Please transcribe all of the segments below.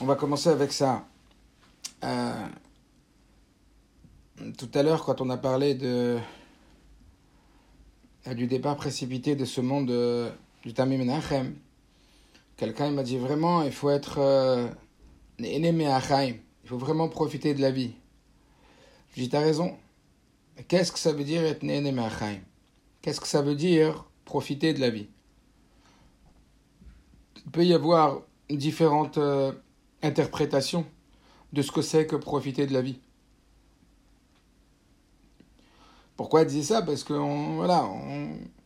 On va commencer avec ça. Euh, tout à l'heure, quand on a parlé de, euh, du départ précipité de ce monde euh, du Tamim Menachem, quelqu'un m'a dit vraiment, il faut être euh, il faut vraiment profiter de la vie. Je dis, t'as raison. Qu'est-ce que ça veut dire être Qu'est-ce que ça veut dire profiter de la vie? Il peut y avoir différentes interprétation de ce que c'est que profiter de la vie. Pourquoi elle disait ça? Parce qu'on voilà,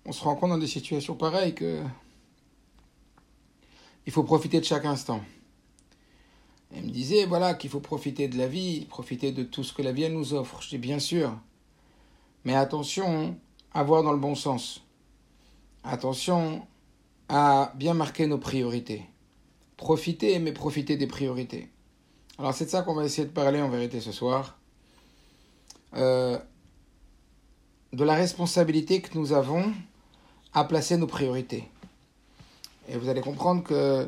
on, se rend compte dans des situations pareilles que il faut profiter de chaque instant. Elle me disait voilà qu'il faut profiter de la vie, profiter de tout ce que la vie nous offre. Je dis bien sûr, mais attention à voir dans le bon sens. Attention à bien marquer nos priorités profiter, mais profiter des priorités. Alors c'est de ça qu'on va essayer de parler en vérité ce soir. Euh, de la responsabilité que nous avons à placer nos priorités. Et vous allez comprendre que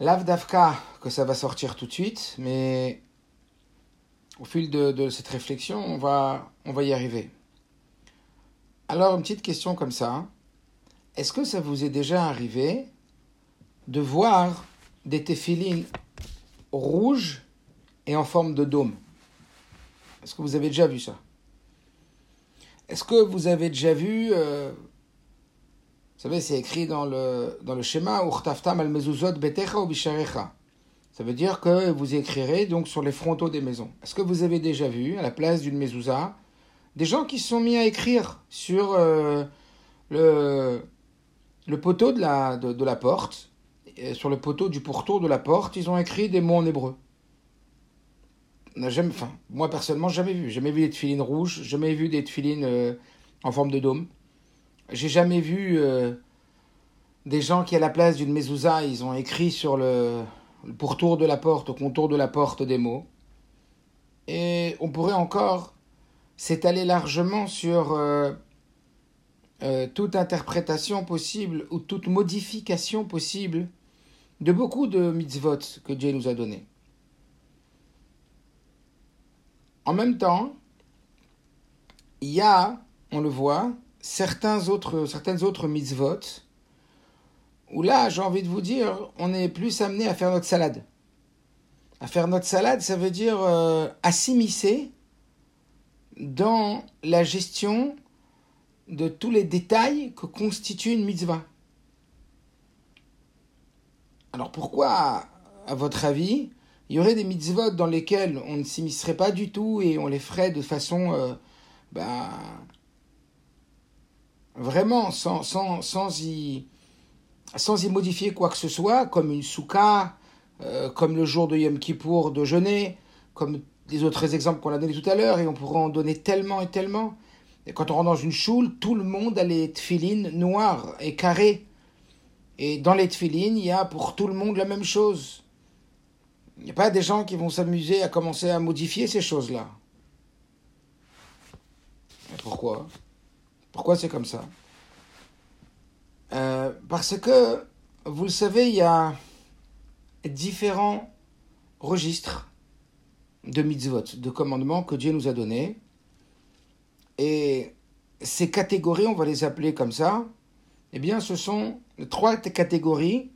l'avdavka, que ça va sortir tout de suite, mais au fil de, cette réflexion, on va y arriver. Alors, une petite question comme ça. Est-ce que ça vous est déjà arrivé de voir des téphilines rouges et en forme de dôme. Est-ce que vous avez déjà vu ça? Est-ce que vous avez déjà vu, euh, vous savez, c'est écrit dans le, dans le schéma, betecha ou. Ça veut dire que vous écrirez donc sur les frontaux des maisons. Est-ce que vous avez déjà vu, à la place d'une mezouza, des gens qui se sont mis à écrire sur euh, le, poteau de la porte sur le poteau du pourtour de la porte, ils ont écrit des mots en hébreu. moi personnellement, jamais vu. Jamais vu des tefilines rouges, jamais vu des tefilines euh, en forme de dôme. J'ai jamais vu euh, des gens qui, à la place d'une mezouza, ils ont écrit sur le, pourtour de la porte, au contour de la porte, des mots. Et on pourrait encore s'étaler largement sur euh, toute interprétation possible ou toute modification possible de beaucoup de mitzvot que Dieu nous a donnés. En même temps, il y a, on le voit, certains autres, certaines autres mitzvot où là, j'ai envie de vous dire, on est plus amené à faire notre salade. À faire notre salade, ça veut dire euh, à s'immiscer dans la gestion de tous les détails que constitue une mitzvah. Alors pourquoi, à votre avis, il y aurait des mitzvot dans lesquels on ne s'immiscerait pas du tout et on les ferait de façon euh, ben, vraiment sans, sans, sans, y, sans y modifier quoi que ce soit, comme une souka, euh, comme le jour de Yom Kippour de jeûner, comme les autres exemples qu'on a donnés tout à l'heure, et on pourrait en donner tellement et tellement. Et quand on rentre dans une choule, tout le monde a les tefilines noires et carrées. Et dans les tefilines, il y a pour tout le monde la même chose. Il n'y a pas des gens qui vont s'amuser à commencer à modifier ces choses-là. Pourquoi? Pourquoi c'est comme ça? Euh, Parce que, vous le savez, il y a différents registres de mitzvot, de commandements que Dieu nous a donnés. Et ces catégories, on va les appeler comme ça, eh bien, ce sont trois catégories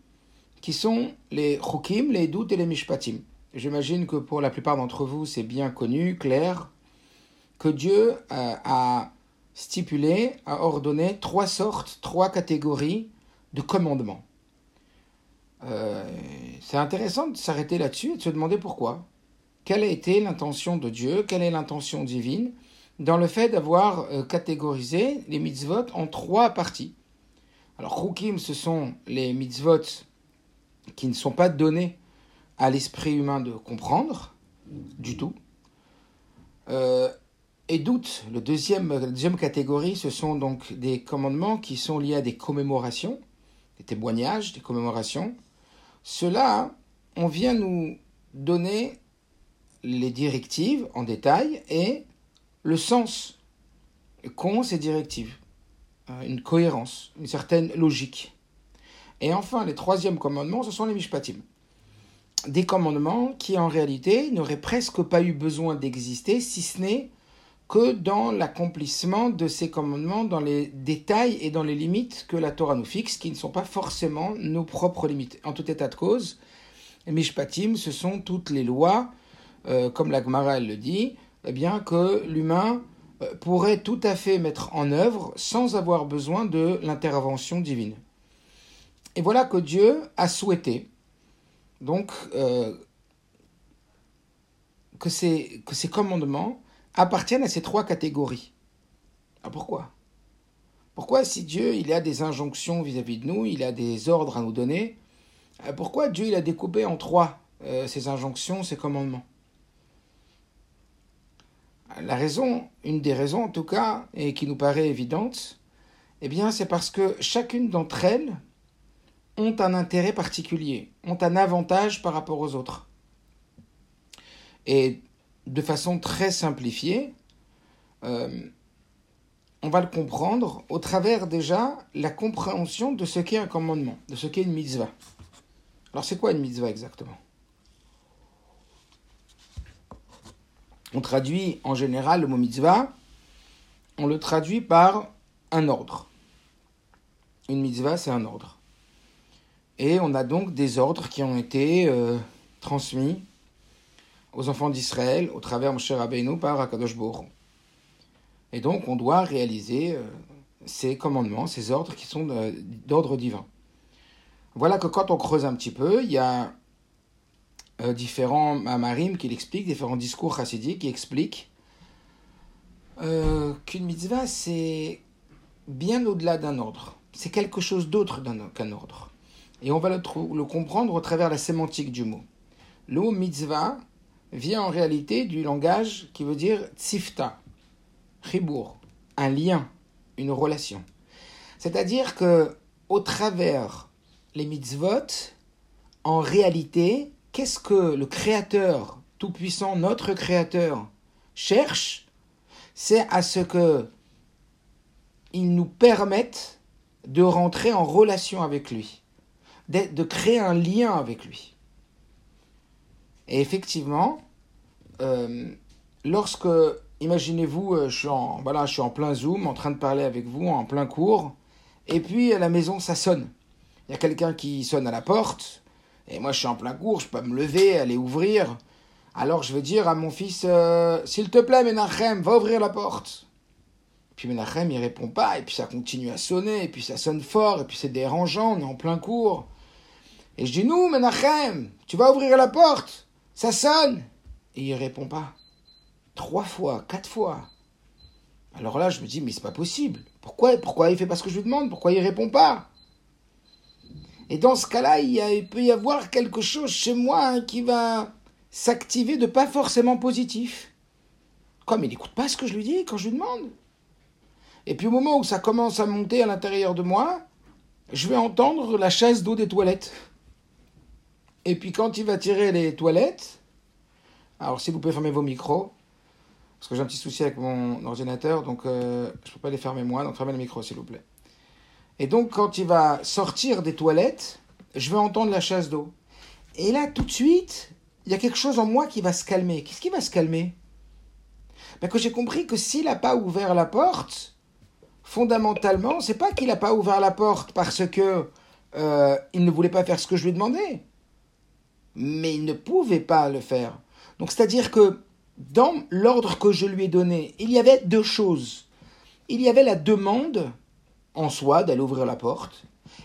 qui sont les chukim, les doutes et les mishpatim. J'imagine que pour la plupart d'entre vous, c'est bien connu, clair, que Dieu a stipulé, a ordonné trois sortes, trois catégories de commandements. Euh, c'est intéressant de s'arrêter là-dessus et de se demander pourquoi. Quelle a été l'intention de Dieu, quelle est l'intention divine? Dans le fait d'avoir euh, catégorisé les mitzvot en trois parties. Alors, Rukim, ce sont les mitzvot qui ne sont pas donnés à l'esprit humain de comprendre du tout. Euh, et doute, deuxième, la deuxième catégorie, ce sont donc des commandements qui sont liés à des commémorations, des témoignages, des commémorations. Cela, on vient nous donner les directives en détail et le sens qu'ont ces directives. Euh, une cohérence, une certaine logique. Et enfin, les troisièmes commandements, ce sont les mishpatim. des commandements qui en réalité n'auraient presque pas eu besoin d'exister si ce n'est que dans l'accomplissement de ces commandements, dans les détails et dans les limites que la Torah nous fixe, qui ne sont pas forcément nos propres limites. En tout état de cause, Mishpatim, ce sont toutes les lois, euh, comme la Gemara le dit, eh bien que l'humain pourrait tout à fait mettre en œuvre sans avoir besoin de l'intervention divine. Et voilà que Dieu a souhaité donc euh, que, ces, que ces commandements appartiennent à ces trois catégories. Ah, pourquoi? Pourquoi si Dieu il a des injonctions vis-à-vis de nous, il a des ordres à nous donner, euh, pourquoi Dieu il a découpé en trois euh, ces injonctions, ces commandements? La raison, une des raisons en tout cas, et qui nous paraît évidente, eh bien c'est parce que chacune d'entre elles ont un intérêt particulier, ont un avantage par rapport aux autres. Et de façon très simplifiée, euh, on va le comprendre au travers déjà la compréhension de ce qu'est un commandement, de ce qu'est une mitzvah. Alors c'est quoi une mitzvah exactement? On traduit en général le mot mitzvah, on le traduit par un ordre. Une mitzvah, c'est un ordre. Et on a donc des ordres qui ont été euh, transmis aux enfants d'Israël au travers Moshe Rabbeinu par Akadosh Baruch Et donc on doit réaliser euh, ces commandements, ces ordres qui sont d'ordre divin. Voilà que quand on creuse un petit peu, il y a euh, différents mamarim qui l'expliquent, différents discours chassidiques qui expliquent euh, qu'une mitzvah c'est bien au-delà d'un ordre. C'est quelque chose d'autre qu'un ordre. Et on va le, comprendre au travers la sémantique du mot. Le mot mitzvah vient en réalité du langage qui veut dire tzifta, chibour, un lien, une relation. C'est-à-dire que au travers les mitzvot, en réalité, qu'est-ce que le Créateur tout-puissant, notre Créateur, cherche? C'est à ce que il nous permette de rentrer en relation avec lui, de créer un lien avec lui. Et effectivement, euh, lorsque, imaginez-vous, euh, je, suis en, je suis en plein Zoom, en train de parler avec vous, en plein cours, et puis à la maison, ça sonne. Il y a quelqu'un qui sonne à la porte, et moi je suis en plein cours, je peux me lever, aller ouvrir. Alors je vais dire à mon fils, euh, s'il te plaît, Menachem, va ouvrir la porte. Puis Menachem, il répond pas, et puis ça continue à sonner, et puis ça sonne fort, et puis c'est dérangeant, on est en plein cours. Et je dis, nous, Menachem, tu vas ouvrir la porte. Ça sonne Et il répond pas. Trois fois, quatre fois. Alors là, je me dis, mais c'est pas possible. Pourquoi, pourquoi il fait pas ce que je lui demande? Pourquoi il répond pas Et dans ce cas-là, il, peut y avoir quelque chose chez moi hein, qui va s'activer de pas forcément positif. Comme il n'écoute pas ce que je lui dis quand je lui demande. Et puis au moment où ça commence à monter à l'intérieur de moi, je vais entendre la chasse d'eau des toilettes. Et puis quand il va tirer les toilettes, alors si vous pouvez fermer vos micros, parce que j'ai un petit souci avec mon ordinateur, donc euh, je ne peux pas les fermer moi, donc fermez les micros s'il vous plaît. Et donc quand il va sortir des toilettes, je vais entendre la chasse d'eau. Et là, tout de suite, il y a quelque chose en moi qui va se calmer. Qu'est-ce qui va se calmer? Ben, Que j'ai compris que s'il n'a pas ouvert la porte, fondamentalement, c'est pas qu'il n'a pas ouvert la porte parce que euh, il ne voulait pas faire ce que je lui demandais mais il ne pouvait pas le faire. Donc c'est-à-dire que dans l'ordre que je lui ai donné, il y avait deux choses. Il y avait la demande en soi d'aller ouvrir la porte,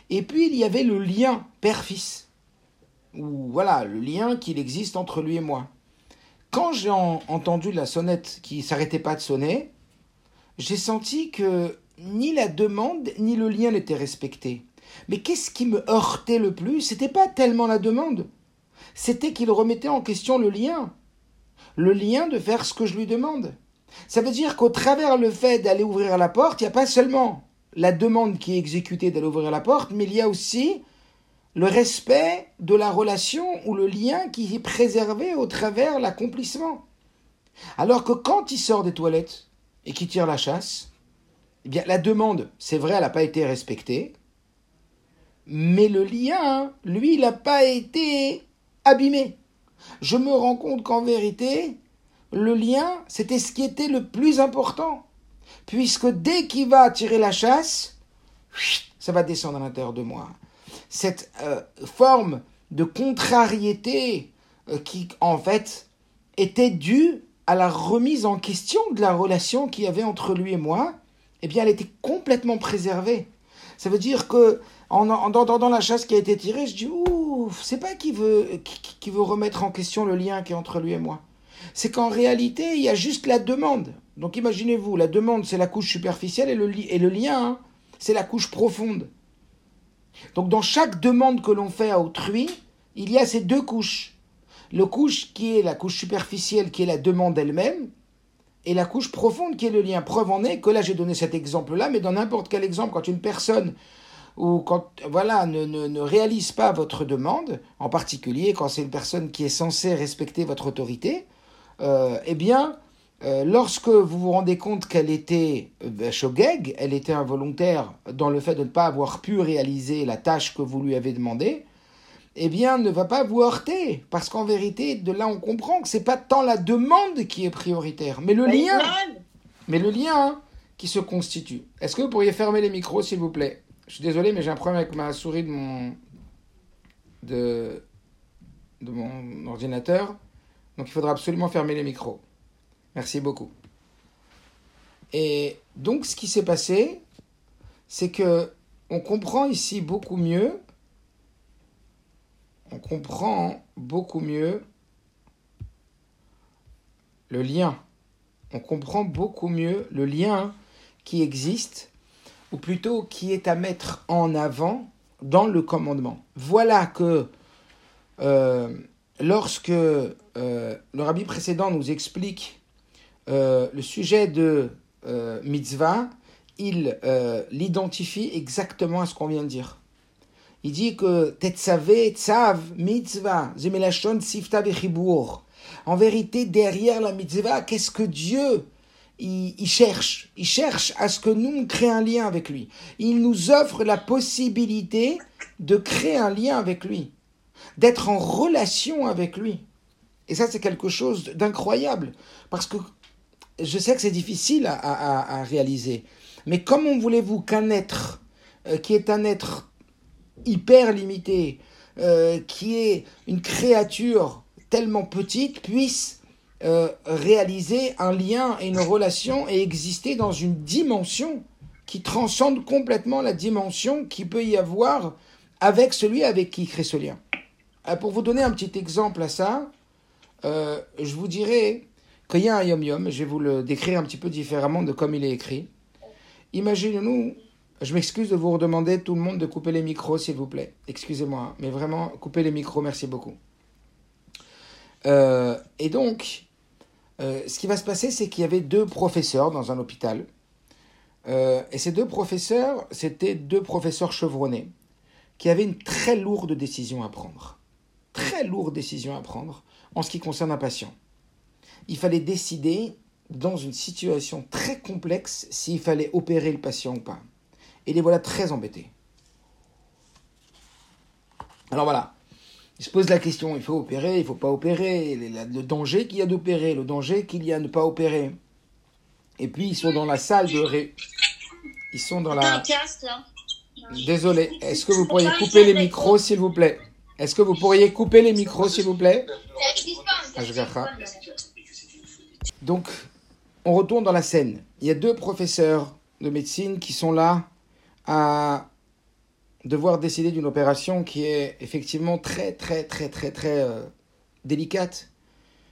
et puis il y avait le lien père-fils, ou voilà, le lien qu'il existe entre lui et moi. Quand j'ai entendu la sonnette qui s'arrêtait pas de sonner, j'ai senti que ni la demande ni le lien n'étaient respectés. Mais qu'est-ce qui me heurtait le plus? C'était pas tellement la demande, c'était qu'il remettait en question le lien. Le lien de faire ce que je lui demande. Ça veut dire qu'au travers le fait d'aller ouvrir la porte, il n'y a pas seulement la demande qui est exécutée d'aller ouvrir la porte, mais il y a aussi le respect de la relation ou le lien qui est préservé au travers l'accomplissement. Alors que quand il sort des toilettes et qu'il tire la chasse, eh bien la demande, c'est vrai, elle n'a pas été respectée, mais le lien, lui, il n'a pas été abîmé. Je me rends compte qu'en vérité, le lien, c'était ce qui était le plus important. Puisque dès qu'il va tirer la chasse, ça va descendre à l'intérieur de moi. Cette euh, forme de contrariété euh, qui, en fait, était due à la remise en question de la relation qu'il y avait entre lui et moi, eh bien, elle était complètement préservée. Ça veut dire que, en, entendant la chasse qui a été tirée, je dis, ouf, c'est pas qui veut, qui, veut remettre en question le lien qui est entre lui et moi. C'est qu'en réalité, il y a juste la demande. Donc imaginez-vous, la demande, c'est la couche superficielle et le, et le lien, hein, c'est la couche profonde. Donc dans chaque demande que l'on fait à autrui, il y a ces deux couches. Le couche qui est la couche superficielle, qui est la demande elle-même, et la couche profonde qui est le lien. Preuve en est que là j'ai donné cet exemple-là, mais dans n'importe quel exemple, quand une personne ou quand voilà ne, ne, réalise pas votre demande, en particulier quand c'est une personne qui est censée respecter votre autorité, euh, eh bien, euh, lorsque vous vous rendez compte qu'elle était euh, shogeg, elle était involontaire dans le fait de ne pas avoir pu réaliser la tâche que vous lui avez demandée, eh bien, ne va pas vous heurter. Parce qu'en vérité, de là, on comprend que c'est pas tant la demande qui est prioritaire, mais le lien. Mais le lien hein, qui se constitue. Est-ce que vous pourriez fermer les micros, s'il vous plaît? Je suis désolé, mais j'ai un problème avec ma souris de mon. de. de mon ordinateur. Donc, il faudra absolument fermer les micros. Merci beaucoup. Et donc, ce qui s'est passé, c'est que on comprend ici beaucoup mieux on comprend beaucoup mieux le lien. On comprend beaucoup mieux le lien qui existe, ou plutôt qui est à mettre en avant dans le commandement. Voilà que euh, lorsque euh, le rabbi précédent nous explique euh, le sujet de mitzvah, il l'identifie exactement à ce qu'on vient de dire. Il dit que Tetzavé, Tzav, Mitzvah, Zemelashon, Sifta. En vérité, derrière la mitzvah, qu'est-ce que Dieu il, cherche? Il cherche à ce que nous on crée un lien avec lui. Il nous offre la possibilité de créer un lien avec lui, d'être en relation avec lui. Et ça, c'est quelque chose d'incroyable, parce que je sais que c'est difficile à, réaliser. Mais comment voulez-vous qu'un être euh, qui est un être hyper limité, euh, qui est une créature tellement petite, puisse euh, réaliser un lien et une relation et exister dans une dimension qui transcende complètement la dimension qui peut y avoir avec celui avec qui il crée ce lien? Pour vous donner un petit exemple à ça, je vous dirais qu'il y a un yom-yom, je vais vous le décrire un petit peu différemment de comme il est écrit. Imaginez-nous je m'excuse de vous redemander tout le monde de couper les micros, s'il vous plaît. Excusez-moi, mais vraiment, coupez les micros, merci beaucoup. Euh, et donc, euh, ce qui va se passer, c'est qu'il y avait deux professeurs dans un hôpital. Euh, et ces deux professeurs, c'était deux professeurs chevronnés qui avaient une très lourde décision à prendre. Très lourde décision à prendre en ce qui concerne un patient. Il fallait décider, dans une situation très complexe, s'il fallait opérer le patient ou pas. Et les voilà très embêtés. Alors voilà, ils se posent la question, il faut opérer, il ne faut pas opérer, le danger qu'il y a d'opérer, le danger qu'il y a de ne pas opérer. Et puis ils sont dans la salle de ré... Ils sont dans la... Désolé, est-ce que vous pourriez couper les micros s'il vous plaît? Est-ce que vous pourriez couper les micros s'il vous plaît? Donc, on retourne dans la scène. Il y a deux professeurs de médecine qui sont là à devoir décider d'une opération qui est effectivement très, très, très, très, très euh, délicate.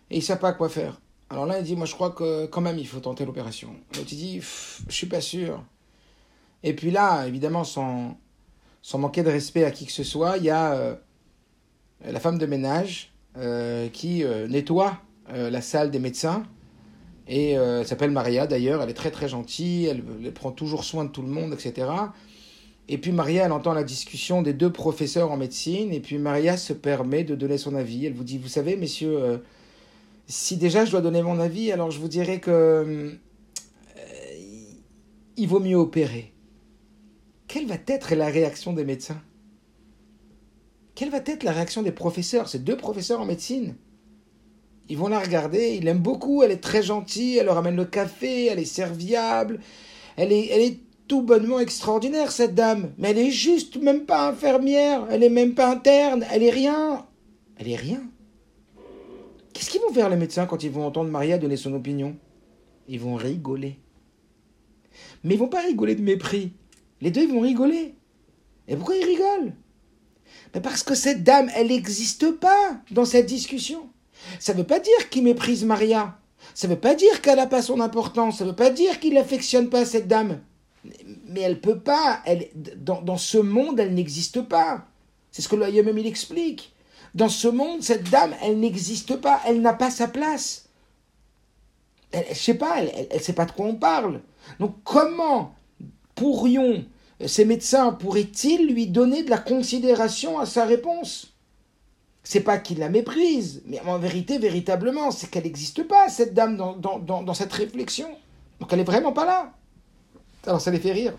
Et il ne sait pas quoi faire. Alors là, il dit, moi je crois que quand même il faut tenter l'opération. L'autre il dit, je suis pas sûr. Et puis là, évidemment, sans, sans manquer de respect à qui que ce soit, il y a euh, la femme de ménage euh, qui nettoie la salle des médecins et euh, elle s'appelle Maria d'ailleurs, elle est très très gentille, elle, prend toujours soin de tout le monde, etc. Et puis Maria, elle entend la discussion des deux professeurs en médecine, et puis Maria se permet de donner son avis. Elle vous dit, vous savez, messieurs, euh, si déjà je dois donner mon avis, alors je vous dirais que euh, il vaut mieux opérer. Quelle va être la réaction des médecins? Quelle va être la réaction des professeurs? Ces deux professeurs en médecine? Ils vont la regarder, ils l'aiment beaucoup, elle est très gentille, elle leur amène le café, elle est serviable, elle est, elle est tout bonnement extraordinaire, cette dame. Mais elle est juste même pas infirmière, elle est même pas interne, elle est rien. Elle est rien. Qu'est-ce qu'ils vont faire les médecins quand ils vont entendre Maria donner son opinion? Ils vont rigoler. Mais ils vont pas rigoler de mépris. Les deux, ils vont rigoler. Et pourquoi ils rigolent? Mais Parce que cette dame, elle n'existe pas dans cette discussion. Ça ne veut pas dire qu'il méprise Maria. Ça ne veut pas dire qu'elle n'a pas son importance. Ça ne veut pas dire qu'il n'affectionne pas cette dame. Mais elle peut pas. Elle, dans, ce monde, elle n'existe pas. C'est ce que le même il explique. Dans ce monde, cette dame, elle n'existe pas. Elle n'a pas sa place. Elle, je sais pas, elle ne sait pas de quoi on parle. Donc comment pourrions ces médecins pourraient-ils lui donner de la considération à sa réponse? C'est pas qu'il la méprise, mais en vérité, véritablement, c'est qu'elle n'existe pas, cette dame, dans, cette réflexion. Donc elle n'est vraiment pas là. Alors ça les fait rire.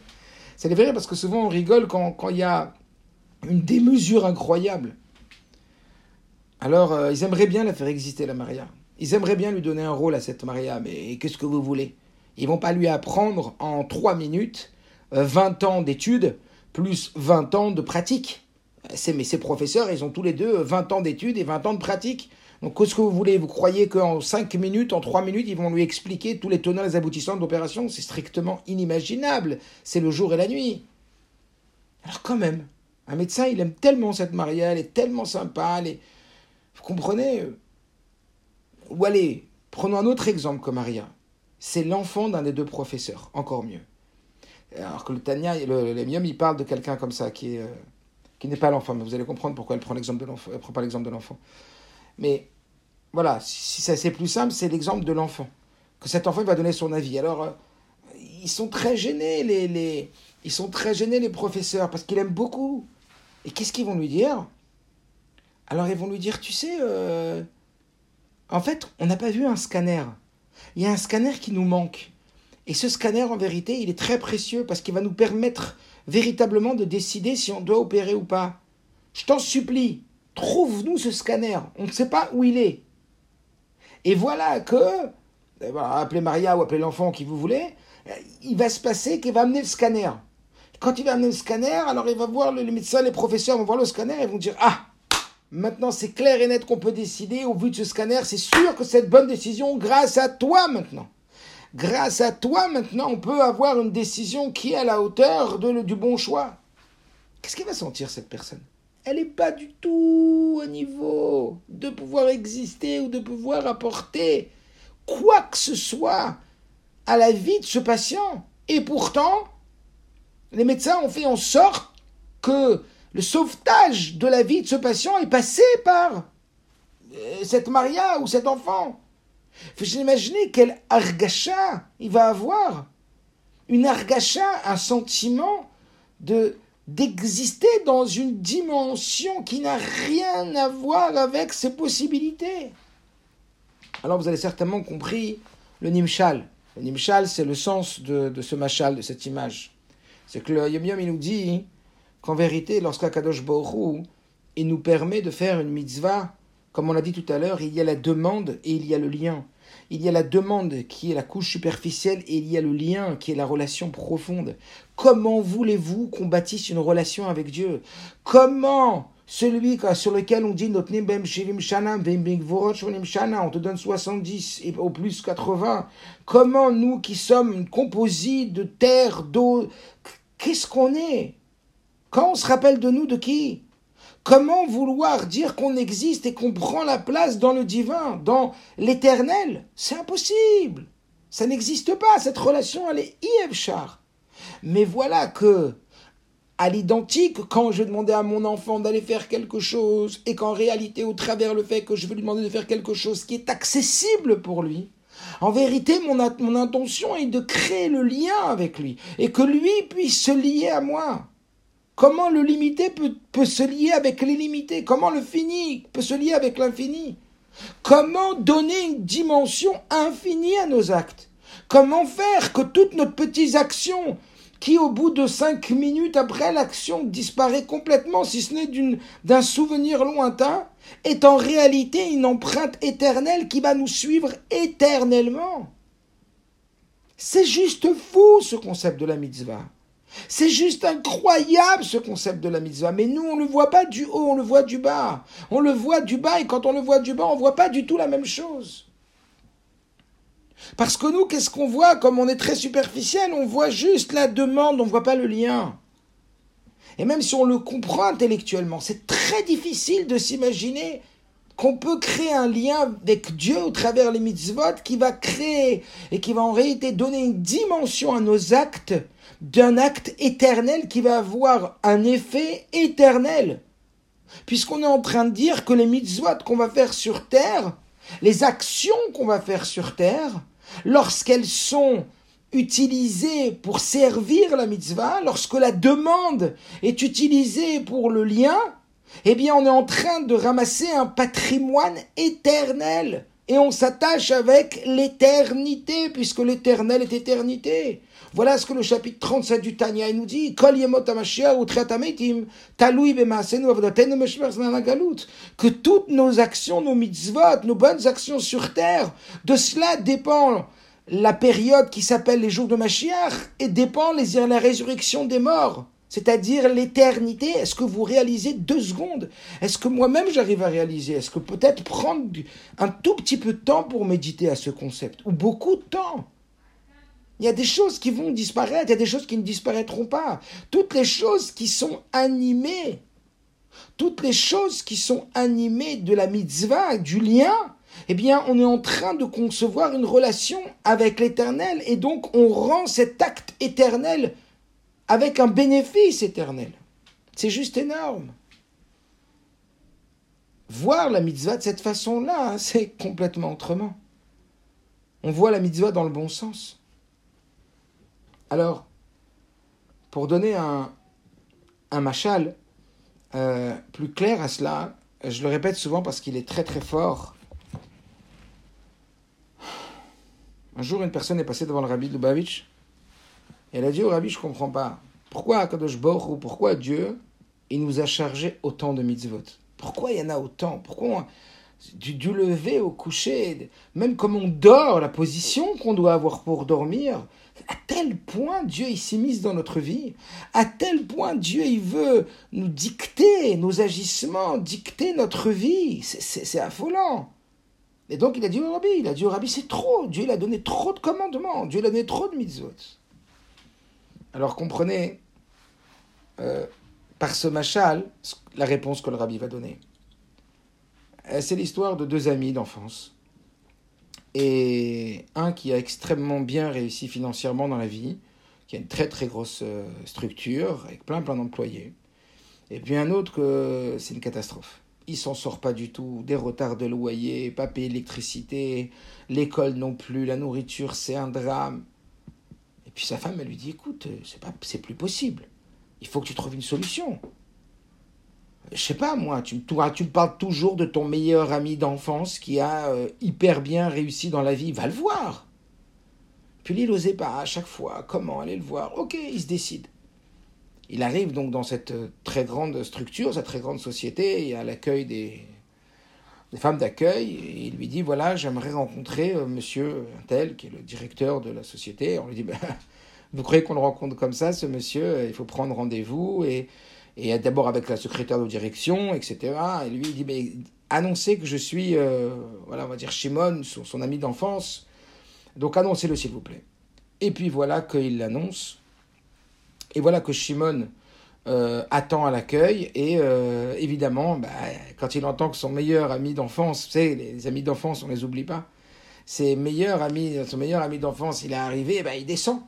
Ça les fait rire parce que souvent on rigole quand il y a une démesure incroyable. Alors euh, ils aimeraient bien la faire exister, la Maria. Ils aimeraient bien lui donner un rôle à cette Maria, mais qu'est-ce que vous voulez? Ils vont pas lui apprendre en trois minutes 20 ans d'études plus 20 ans de pratique. Mais ces professeurs, ils ont tous les deux 20 ans d'études et 20 ans de pratique. Donc, qu'est-ce que vous voulez? Vous croyez qu'en 5 minutes, en 3 minutes, ils vont lui expliquer tous les tenants et les aboutissants de l'opération? C'est strictement inimaginable. C'est le jour et la nuit. Alors, quand même, un médecin, il aime tellement cette Maria, elle est tellement sympa. Elle Vous comprenez? Ou allez, prenons un autre exemple comme Maria. C'est l'enfant d'un des deux professeurs, encore mieux. Alors que le Tania, le, le il parle de quelqu'un comme ça, qui, est, euh, qui n'est pas l'enfant. Mais vous allez comprendre pourquoi elle prend l'exemple de l'enfant. Elle prend pas l'exemple de l'enfant. Mais voilà, si c'est plus simple, c'est l'exemple de l'enfant. Que cet enfant va donner son avis. Alors, euh, ils sont très gênés, les, les, ils sont très gênés, les professeurs, parce qu'ils aiment beaucoup. Et qu'est-ce qu'ils vont lui dire? Alors, ils vont lui dire, tu sais, euh, en fait, on n'a pas vu un scanner. Il y a un scanner qui nous manque. Et ce scanner, en vérité, il est très précieux parce qu'il va nous permettre véritablement de décider si on doit opérer ou pas. Je t'en supplie, trouve-nous ce scanner. On ne sait pas où il est. Et voilà que, eh ben, appelez Maria ou appelez l'enfant qui vous voulez, il va se passer qu'il va amener le scanner. Quand il va amener le scanner, alors il va voir les médecins, les professeurs vont voir le scanner et vont dire Ah, maintenant c'est clair et net qu'on peut décider au vu de ce scanner, c'est sûr que cette bonne décision grâce à toi maintenant grâce à toi, maintenant, on peut avoir une décision qui est à la hauteur de, du bon choix. Qu'est-ce qu'elle va sentir, cette personne? Elle n'est pas du tout au niveau de pouvoir exister ou de pouvoir apporter quoi que ce soit à la vie de ce patient. Et pourtant, les médecins ont fait en sorte que le sauvetage de la vie de ce patient est passé par euh, cette Maria ou cet enfant. Faut imaginer quel argacha il va avoir. Une argacha, un sentiment de d'exister dans une dimension qui n'a rien à voir avec ses possibilités. Alors vous avez certainement compris le nimshal. Le nimshal, c'est le sens de, ce machal, de cette image. C'est que le Yom Yom, il nous dit qu'en vérité, lorsqu'Akadosh Baruch il nous permet de faire une mitzvah, comme on l'a dit tout à l'heure, il y a la demande et il y a le lien. Il y a la demande qui est la couche superficielle et il y a le lien qui est la relation profonde. Comment voulez-vous qu'on bâtisse une relation avec Dieu? Comment celui sur lequel on dit on te donne 70 et au plus 80. Comment nous qui sommes composés de terre, d'eau, qu'est-ce qu'on est? Quand on se rappelle de nous, de qui? Comment vouloir dire qu'on existe et qu'on prend la place dans le divin, dans l'éternel? C'est impossible. Ça n'existe pas. Cette relation, elle est Ievchar. Mais voilà que, à l'identique, quand je demandais à mon enfant d'aller faire quelque chose, et qu'en réalité, au travers le fait que je veux lui demander de faire quelque chose qui est accessible pour lui, en vérité, mon intention est de créer le lien avec lui, et que lui puisse se lier à moi. Comment le limité peut, se lier avec l'illimité? Comment le fini peut se lier avec l'infini? Comment donner une dimension infinie à nos actes? Comment faire que toutes nos petites actions qui au bout de cinq minutes après l'action disparaît complètement, si ce n'est d'un souvenir lointain, est en réalité une empreinte éternelle qui va nous suivre éternellement? C'est juste fou ce concept de la mitzvah. C'est juste incroyable ce concept de la mitzvah. Mais nous, on ne le voit pas du haut, on le voit du bas. On le voit du bas et quand on le voit du bas, on ne voit pas du tout la même chose. Parce que nous, qu'est-ce qu'on voit? Comme on est très superficiel, on voit juste la demande, on ne voit pas le lien. Et même si on le comprend intellectuellement, c'est très difficile de s'imaginer qu'on peut créer un lien avec Dieu au travers les mitzvot qui va créer et qui va en réalité donner une dimension à nos actes d'un acte éternel qui va avoir un effet éternel. Puisqu'on est en train de dire que les mitzvot qu'on va faire sur terre, les actions qu'on va faire sur terre, lorsqu'elles sont utilisées pour servir la mitzvah, lorsque la demande est utilisée pour le lien, eh bien on est en train de ramasser un patrimoine éternel. Et on s'attache avec l'éternité, puisque l'éternel est éternité. Voilà ce que le chapitre 37 du Tanya nous dit. Que toutes nos actions, nos mitzvot, nos bonnes actions sur terre, de cela dépend la période qui s'appelle les jours de Mashiach et dépend la résurrection des morts c'est-à-dire l'éternité. Est-ce que vous réalisez deux secondes? Est-ce que moi-même j'arrive à réaliser? Est-ce que peut-être prendre un tout petit peu de temps pour méditer à ce concept? Ou beaucoup de temps? Il y a des choses qui vont disparaître, il y a des choses qui ne disparaîtront pas. Toutes les choses qui sont animées, toutes les choses qui sont animées de la mitzvah, du lien, eh bien, on est en train de concevoir une relation avec l'éternel et donc on rend cet acte éternel avec un bénéfice éternel. C'est juste énorme. Voir la mitzvah de cette façon-là, hein, c'est complètement autrement. On voit la mitzvah dans le bon sens. Alors, pour donner un, un machal euh, plus clair à cela, je le répète souvent parce qu'il est très très fort. Un jour, une personne est passée devant le rabbi Lubavitch elle a dit au rabbi, je ne comprends pas. Pourquoi Kadosh ou pourquoi Dieu, il nous a chargé autant de mitzvot? Pourquoi il y en a autant? Pourquoi du, lever au coucher, même comme on dort, la position qu'on doit avoir pour dormir, à tel point Dieu il s'immisce dans notre vie, à tel point Dieu il veut nous dicter nos agissements, dicter notre vie, c'est affolant. Et donc il a dit au rabbi, il a dit au rabbi c'est trop, Dieu il a donné trop de commandements, Dieu il a donné trop de mitzvot. Alors comprenez euh, par ce machal la réponse que le rabbi va donner. Euh, c'est l'histoire de deux amis d'enfance et un qui a extrêmement bien réussi financièrement dans la vie, qui a une très très grosse euh, structure avec plein plein d'employés, et puis un autre que c'est une catastrophe. Il s'en sort pas du tout, des retards de loyer, pas payer l'électricité, l'école non plus, la nourriture c'est un drame. Puis sa femme elle lui dit écoute, c'est pas c'est plus possible. Il faut que tu trouves une solution je sais pas moi, tu, tu, parles toujours de ton meilleur ami d'enfance qui a euh, hyper bien réussi dans la vie, va le voir. Puis il n'osait pas à chaque fois. Comment aller le voir Ok, il se décide. Il arrive donc dans cette euh, très grande structure, cette très grande société, et à l'accueil des, des femmes d'accueil, et il lui dit voilà, j'aimerais rencontrer euh, monsieur tel, qui est le directeur de la société. On lui dit ben, vous croyez qu'on le rencontre comme ça, ce monsieur Il faut prendre rendez-vous et et d'abord avec la secrétaire de direction, etc. Et lui, il dit, mais annoncez que je suis, euh, voilà, on va dire Shimon, son, ami d'enfance. Donc annoncez-le, s'il vous plaît. Et puis voilà qu'il l'annonce. Et voilà que Shimon euh, attend à l'accueil. Et euh, évidemment, bah, quand il entend que son meilleur ami d'enfance, vous savez, les amis d'enfance, on les oublie pas, ses meilleurs amis, son meilleur ami d'enfance, il est arrivé, bah, il descend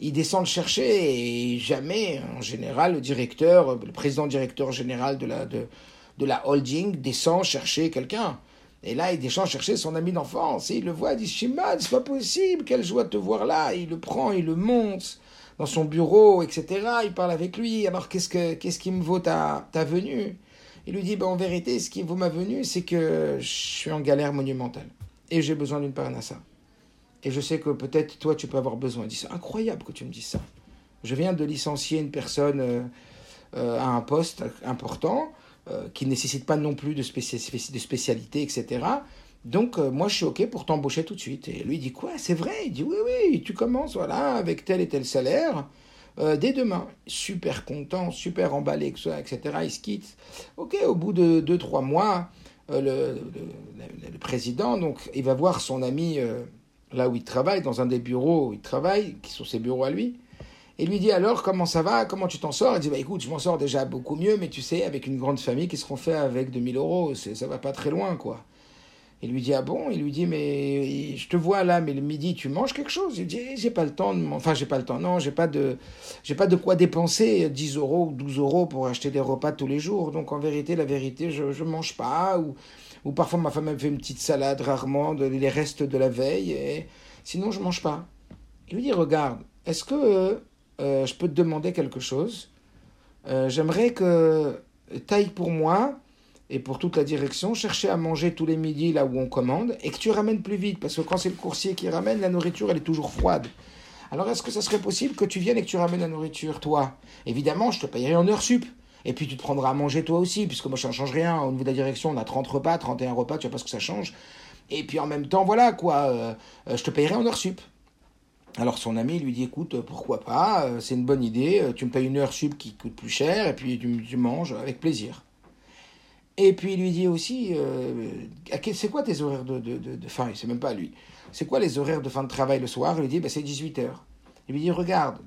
il descend le chercher et jamais, en général, le directeur, le président directeur général de la, de, de la holding descend chercher quelqu'un. Et là, il descend chercher son ami d'enfance. Et il le voit, il dit Shimon, c'est pas possible, quelle joie de te voir là. il le prend, il le monte dans son bureau, etc. Il parle avec lui. Alors, qu'est-ce, que, qu'est-ce qui me vaut ta, ta venue? Il lui dit ben, En vérité, ce qui vaut ma venue, c'est que je suis en galère monumentale. Et j'ai besoin d'une parnassa. Et je sais que peut-être toi, tu peux avoir besoin. Il dit, c'est incroyable que tu me dises ça. Je viens de licencier une personne euh, euh, à un poste important euh, qui ne nécessite pas non plus de, de spécialité, etc. Donc, moi, je suis OK pour t'embaucher tout de suite. Et lui, dit Quoi C'est vrai? Il dit Oui, oui, tu commences, voilà, avec tel et tel salaire. dès demain, super content, super emballé, etc. Il se quitte. Ok, au bout de 2-3 mois, le, le, le, président, donc, il va voir son ami là où il travaille, dans un des bureaux où il travaille, qui sont ses bureaux à lui, et lui dit alors comment ça va, comment tu t'en sors? Il dit bah écoute, je m'en sors déjà beaucoup mieux, mais tu sais, avec une grande famille, qui se fait avec 2000 euros? Ça va pas très loin, quoi. Il lui dit ah bon? Il lui dit mais je te vois là, mais le midi tu manges quelque chose? Il dit j'ai pas le temps, de enfin j'ai pas le temps, non, j'ai pas de, j'ai pas de quoi dépenser 10 euros ou 12 euros pour acheter des repas tous les jours. Donc en vérité, la vérité, je je mange pas. Ou ou parfois ma femme me fait une petite salade rarement de les restes de la veille et sinon je mange pas. Il lui dit regarde, est-ce que euh, je peux te demander quelque chose? Euh, J'aimerais que tu ailles pour moi et pour toute la direction chercher à manger tous les midis là où on commande et que tu ramènes plus vite parce que quand c'est le coursier qui ramène la nourriture elle est toujours froide. Alors est-ce que ça serait possible que tu viennes et que tu ramènes la nourriture toi? Évidemment, je te payerai en heure sup. Et puis tu te prendras à manger toi aussi, puisque moi ça ne change rien. Au niveau de la direction, on a 30 repas, 31 repas, tu vois pas ce que ça change. Et puis en même temps, voilà quoi, euh, euh, je te payerai en heure sup. Alors son ami lui dit écoute, pourquoi pas, euh, c'est une bonne idée, tu me payes une heure sup qui coûte plus cher, et puis tu, manges avec plaisir. Et puis il lui dit aussi, c'est quoi tes horaires de, fin Il sait même pas lui. C'est quoi les horaires de fin de travail le soir? Il lui dit, bah, c'est 18h. Il lui dit, regarde,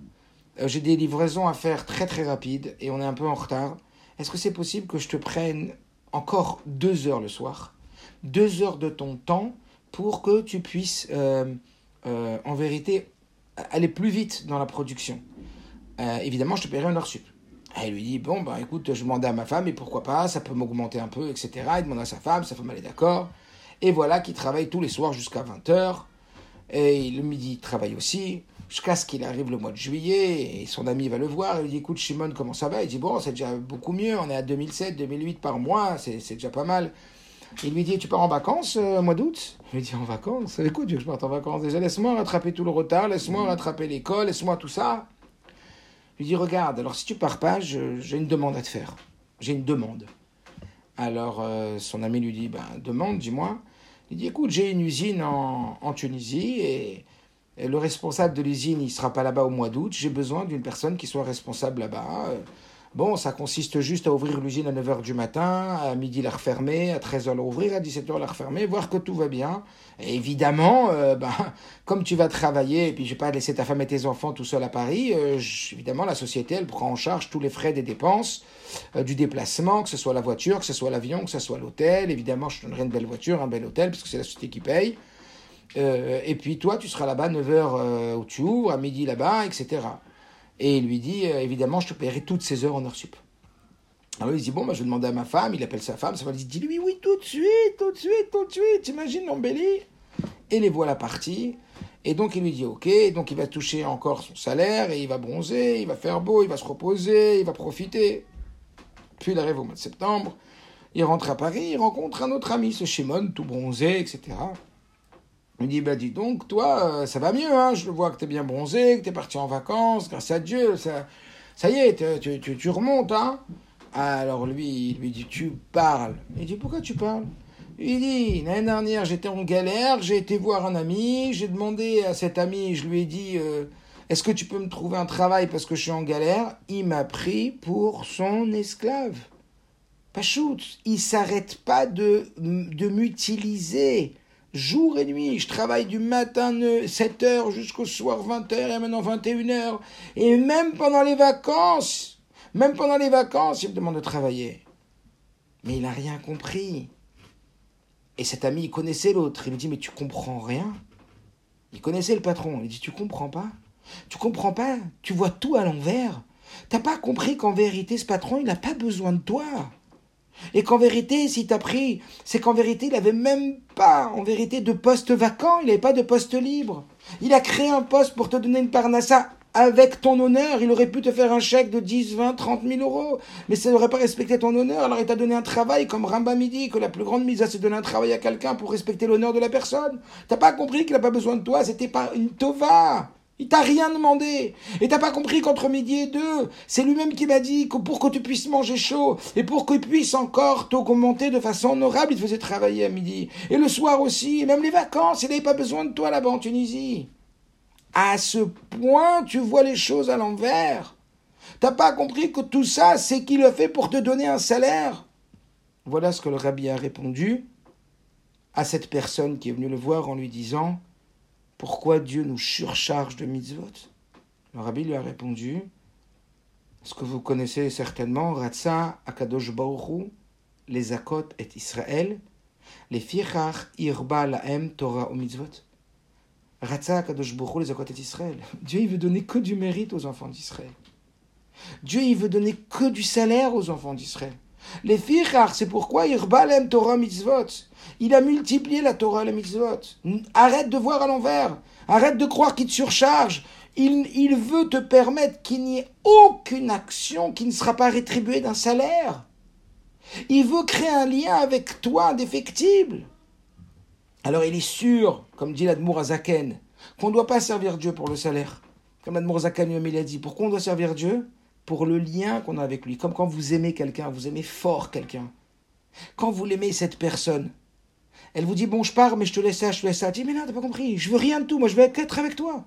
euh, j'ai des livraisons à faire très très rapides et on est un peu en retard. Est-ce que c'est possible que je te prenne encore deux heures le soir? Deux heures de ton temps pour que tu puisses, euh, euh, en vérité, aller plus vite dans la production. évidemment, je te paierai une heure sup. Elle lui dit, bon, bah écoute, je demandais à ma femme, et pourquoi pas, ça peut m'augmenter un peu, etc. Il demande à sa femme, sa femme elle est d'accord. Et voilà qu'il travaille tous les soirs jusqu'à 20h. Et le midi, il travaille aussi jusqu'à ce qu'il arrive le mois de juillet, et son ami va le voir, il lui dit, écoute Shimon, comment ça va? Il dit, bon, c'est déjà beaucoup mieux, on est à 2007, 2008 par mois, c'est déjà pas mal. Il lui dit, tu pars en vacances euh, au mois d'août? Il lui dit, en vacances? Écoute, je parte en vacances déjà, laisse-moi rattraper tout le retard, laisse-moi rattraper l'école, laisse-moi tout ça. Il lui dit, regarde, alors si tu pars pas, j'ai une demande à te faire. J'ai une demande. Alors euh, son ami lui dit, ben demande, dis-moi. Il dit, écoute, j'ai une usine en, en Tunisie et le responsable de l'usine, il sera pas là-bas au mois d'août. J'ai besoin d'une personne qui soit responsable là-bas. Bon, ça consiste juste à ouvrir l'usine à 9h du matin, à midi la refermer, à 13h la ouvrir, à 17h la refermer, voir que tout va bien. Évidemment, euh, ben, comme tu vas travailler, et puis je vais pas laisser ta femme et tes enfants tout seuls à Paris, euh, évidemment, la société, elle prend en charge tous les frais des dépenses, euh, du déplacement, que ce soit la voiture, que ce soit l'avion, que ce soit l'hôtel. Évidemment, je donnerai une belle voiture, un bel hôtel, parce que c'est la société qui paye. Et puis toi, tu seras là-bas 9h euh, où tu ouvres, à midi là-bas, etc. Et il lui dit, euh, évidemment, je te paierai toutes ces heures en heure sup. Alors il dit, bon, bah, je vais demander à ma femme, il appelle sa femme, sa femme dit, dis-lui oui, tout de suite, tout de suite, tout de suite, t'imagines l'embellie Et les voilà partis. Et donc il lui dit, ok, donc il va toucher encore son salaire, et il va bronzer, il va faire beau, il va se reposer, il va profiter. Puis il arrive au mois de septembre, il rentre à Paris, il rencontre un autre ami, ce Shimon, tout bronzé, etc. Il dit, bah dis donc, toi, euh, ça va mieux, hein, je vois que tu es bien bronzé, que tu es parti en vacances, grâce à Dieu, ça, ça y est, tu, tu, tu remontes, hein. Alors lui, il lui dit, tu parles. Il dit, pourquoi tu parles? Il dit, l'année dernière, j'étais en galère, j'ai été voir un ami, j'ai demandé à cet ami, je lui ai dit, euh, est-ce que tu peux me trouver un travail parce que je suis en galère? Il m'a pris pour son esclave. Pachout, il s'arrête pas de, de m'utiliser jour et nuit. Je travaille du matin 7h jusqu'au soir 20h et maintenant 21h. Et même pendant les vacances, même pendant les vacances, il me demande de travailler. Mais il n'a rien compris. Et cet ami, il connaissait l'autre. Il lui dit, mais tu comprends rien. Il connaissait le patron. Il dit, tu comprends pas Tu comprends pas Tu vois tout à l'envers. T'as pas compris qu'en vérité, ce patron, il n'a pas besoin de toi. Et qu'en vérité, si t'as pris, c'est qu'en vérité, il avait même pas, en vérité, de poste vacant, il n'avait pas de poste libre. Il a créé un poste pour te donner une parnassa avec ton honneur. Il aurait pu te faire un chèque de 10, 20, 30 000 euros. Mais ça n'aurait pas respecté ton honneur. Alors il t'a donné un travail comme Ramba Midi, que la plus grande mise à se donner un travail à quelqu'un pour respecter l'honneur de la personne. T'as pas compris qu'il n'a pas besoin de toi. C'était pas une tova. Il t'a rien demandé. Et t'as pas compris qu'entre midi et deux, c'est lui-même qui m'a dit que pour que tu puisses manger chaud et pour que tu puisses encore t'augmenter de façon honorable, il te faisait travailler à midi. Et le soir aussi, et même les vacances, il n'avait pas besoin de toi là-bas en Tunisie. À ce point, tu vois les choses à l'envers. T'as pas compris que tout ça, c'est qu'il a fait pour te donner un salaire. Voilà ce que le rabbi a répondu à cette personne qui est venue le voir en lui disant pourquoi Dieu nous surcharge de mitzvot Le rabbi lui a répondu ce que vous connaissez certainement, Ratsa Akadosh Baruchu, les Akot et Israël, les Fichach Irba Laem Torah ou mitzvot. Ratsa Akadosh Baruchu, les Akot et Israël. Dieu, il veut donner que du mérite aux enfants d'Israël. Dieu, il veut donner que du salaire aux enfants d'Israël. Les Fichach, c'est pourquoi Irba Laem Torah mitzvot. Il a multiplié la Torah et les mitzvot. Arrête de voir à l'envers. Arrête de croire qu'il te surcharge. Il, veut te permettre qu'il n'y ait aucune action qui ne sera pas rétribuée d'un salaire. Il veut créer un lien avec toi indéfectible. Alors il est sûr, comme dit l'Admour Azaken, qu'on ne doit pas servir Dieu pour le salaire. Comme l'Admour Azaken lui a dit, pourquoi on doit servir Dieu Pour le lien qu'on a avec lui. Comme quand vous aimez quelqu'un, vous aimez fort quelqu'un. Quand vous l'aimez cette personne, elle vous dit, bon, je pars, mais je te laisse ça, je te laisse ça. Elle dit, mais non, t'as pas compris, je veux rien de tout, moi je veux être avec toi.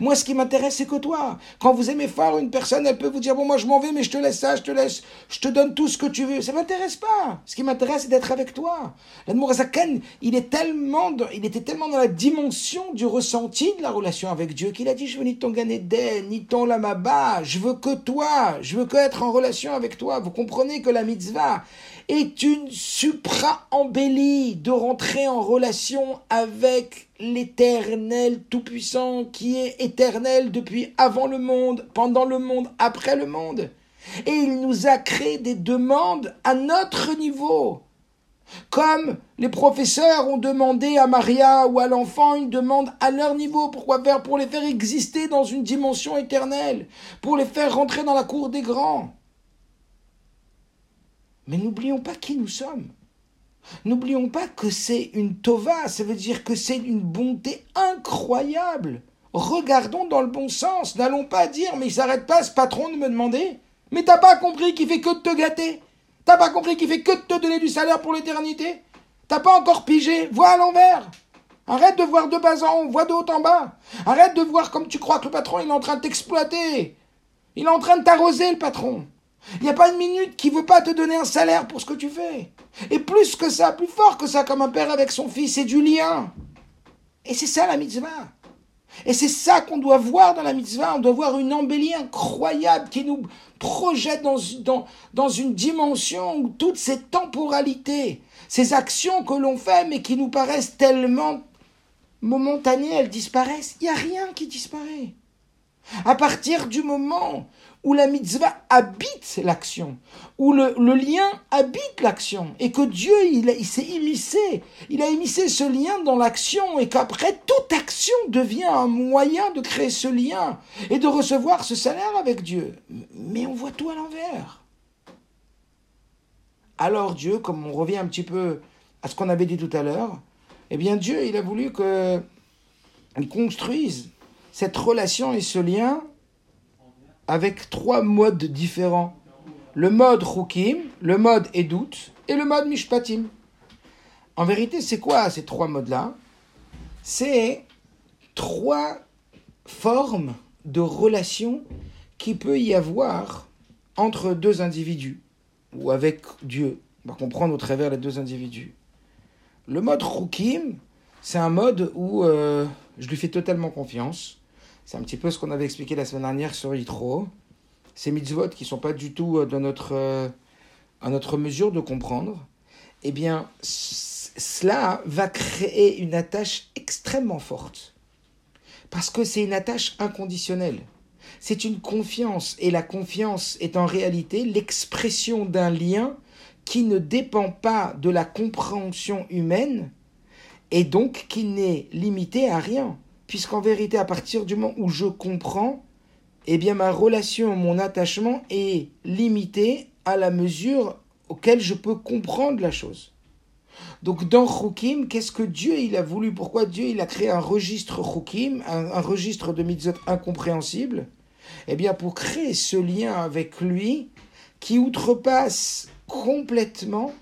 Moi, ce qui m'intéresse, c'est que toi. Quand vous aimez fort une personne, elle peut vous dire, bon, moi je m'en vais, mais je te laisse ça, je te laisse, je te donne tout ce que tu veux. Ça m'intéresse pas. Ce qui m'intéresse, c'est d'être avec toi. L'amour Zaken, il est tellement, il était tellement dans la dimension du ressenti de la relation avec Dieu qu'il a dit, je veux ni ton Ganéden, ni ton Lamaba, je veux que toi, je veux que être en relation avec toi. Vous comprenez que la mitzvah, est une supra-embellie de rentrer en relation avec l'éternel tout-puissant qui est éternel depuis avant le monde, pendant le monde, après le monde. Et il nous a créé des demandes à notre niveau. Comme les professeurs ont demandé à Maria ou à l'enfant une demande à leur niveau. Pourquoi faire Pour les faire exister dans une dimension éternelle, pour les faire rentrer dans la cour des grands. Mais n'oublions pas qui nous sommes. N'oublions pas que c'est une tova, ça veut dire que c'est une bonté incroyable. Regardons dans le bon sens. N'allons pas dire, mais il s'arrête pas ce patron de me demander. Mais t'as pas compris qu'il fait que de te gâter? T'as pas compris qu'il fait que de te donner du salaire pour l'éternité? T'as pas encore pigé. Vois à l'envers. Arrête de voir de bas en haut, vois de haut en bas. Arrête de voir comme tu crois que le patron il est en train de t'exploiter. Il est en train de t'arroser le patron. Il n'y a pas une minute qui veut pas te donner un salaire pour ce que tu fais. Et plus que ça, plus fort que ça, comme un père avec son fils, c'est du lien. Et c'est ça la mitzvah. Et c'est ça qu'on doit voir dans la mitzvah. On doit voir une embellie incroyable qui nous projette dans, dans, dans une dimension où toutes ces temporalités, ces actions que l'on fait, mais qui nous paraissent tellement momentanées, elles disparaissent. Il n'y a rien qui disparaît. À partir du moment où la mitzvah habite l'action, où le, lien habite l'action, et que Dieu, il, s'est immiscé, il a immiscé ce lien dans l'action, et qu'après, toute action devient un moyen de créer ce lien, et de recevoir ce salaire avec Dieu. Mais on voit tout à l'envers. Alors Dieu, comme on revient un petit peu à ce qu'on avait dit tout à l'heure, eh bien Dieu, il a voulu que construise cette relation et ce lien avec trois modes différents. Le mode Rukim, le mode Edut et le mode Mishpatim. En vérité, c'est quoi ces trois modes-là? C'est trois formes de relation qui peut y avoir entre deux individus ou avec Dieu. On va comprendre au travers les deux individus. Le mode Rukim, c'est un mode où euh, je lui fais totalement confiance. C'est un petit peu ce qu'on avait expliqué la semaine dernière sur Yitro. Ces mitzvot qui ne sont pas du tout euh, dans notre, euh, à notre mesure de comprendre, eh bien, cela va créer une attache extrêmement forte. Parce que c'est une attache inconditionnelle. C'est une confiance. Et la confiance est en réalité l'expression d'un lien qui ne dépend pas de la compréhension humaine et donc qui n'est limité à rien puisqu'en vérité, à partir du moment où je comprends, eh bien ma relation, mon attachement est limité à la mesure auquel je peux comprendre la chose. Donc dans Chukim, qu'est-ce que Dieu il a voulu? Pourquoi Dieu il a créé un registre Chukim, un, registre de mitzvot incompréhensible? Eh bien pour créer ce lien avec lui qui outrepasse complètement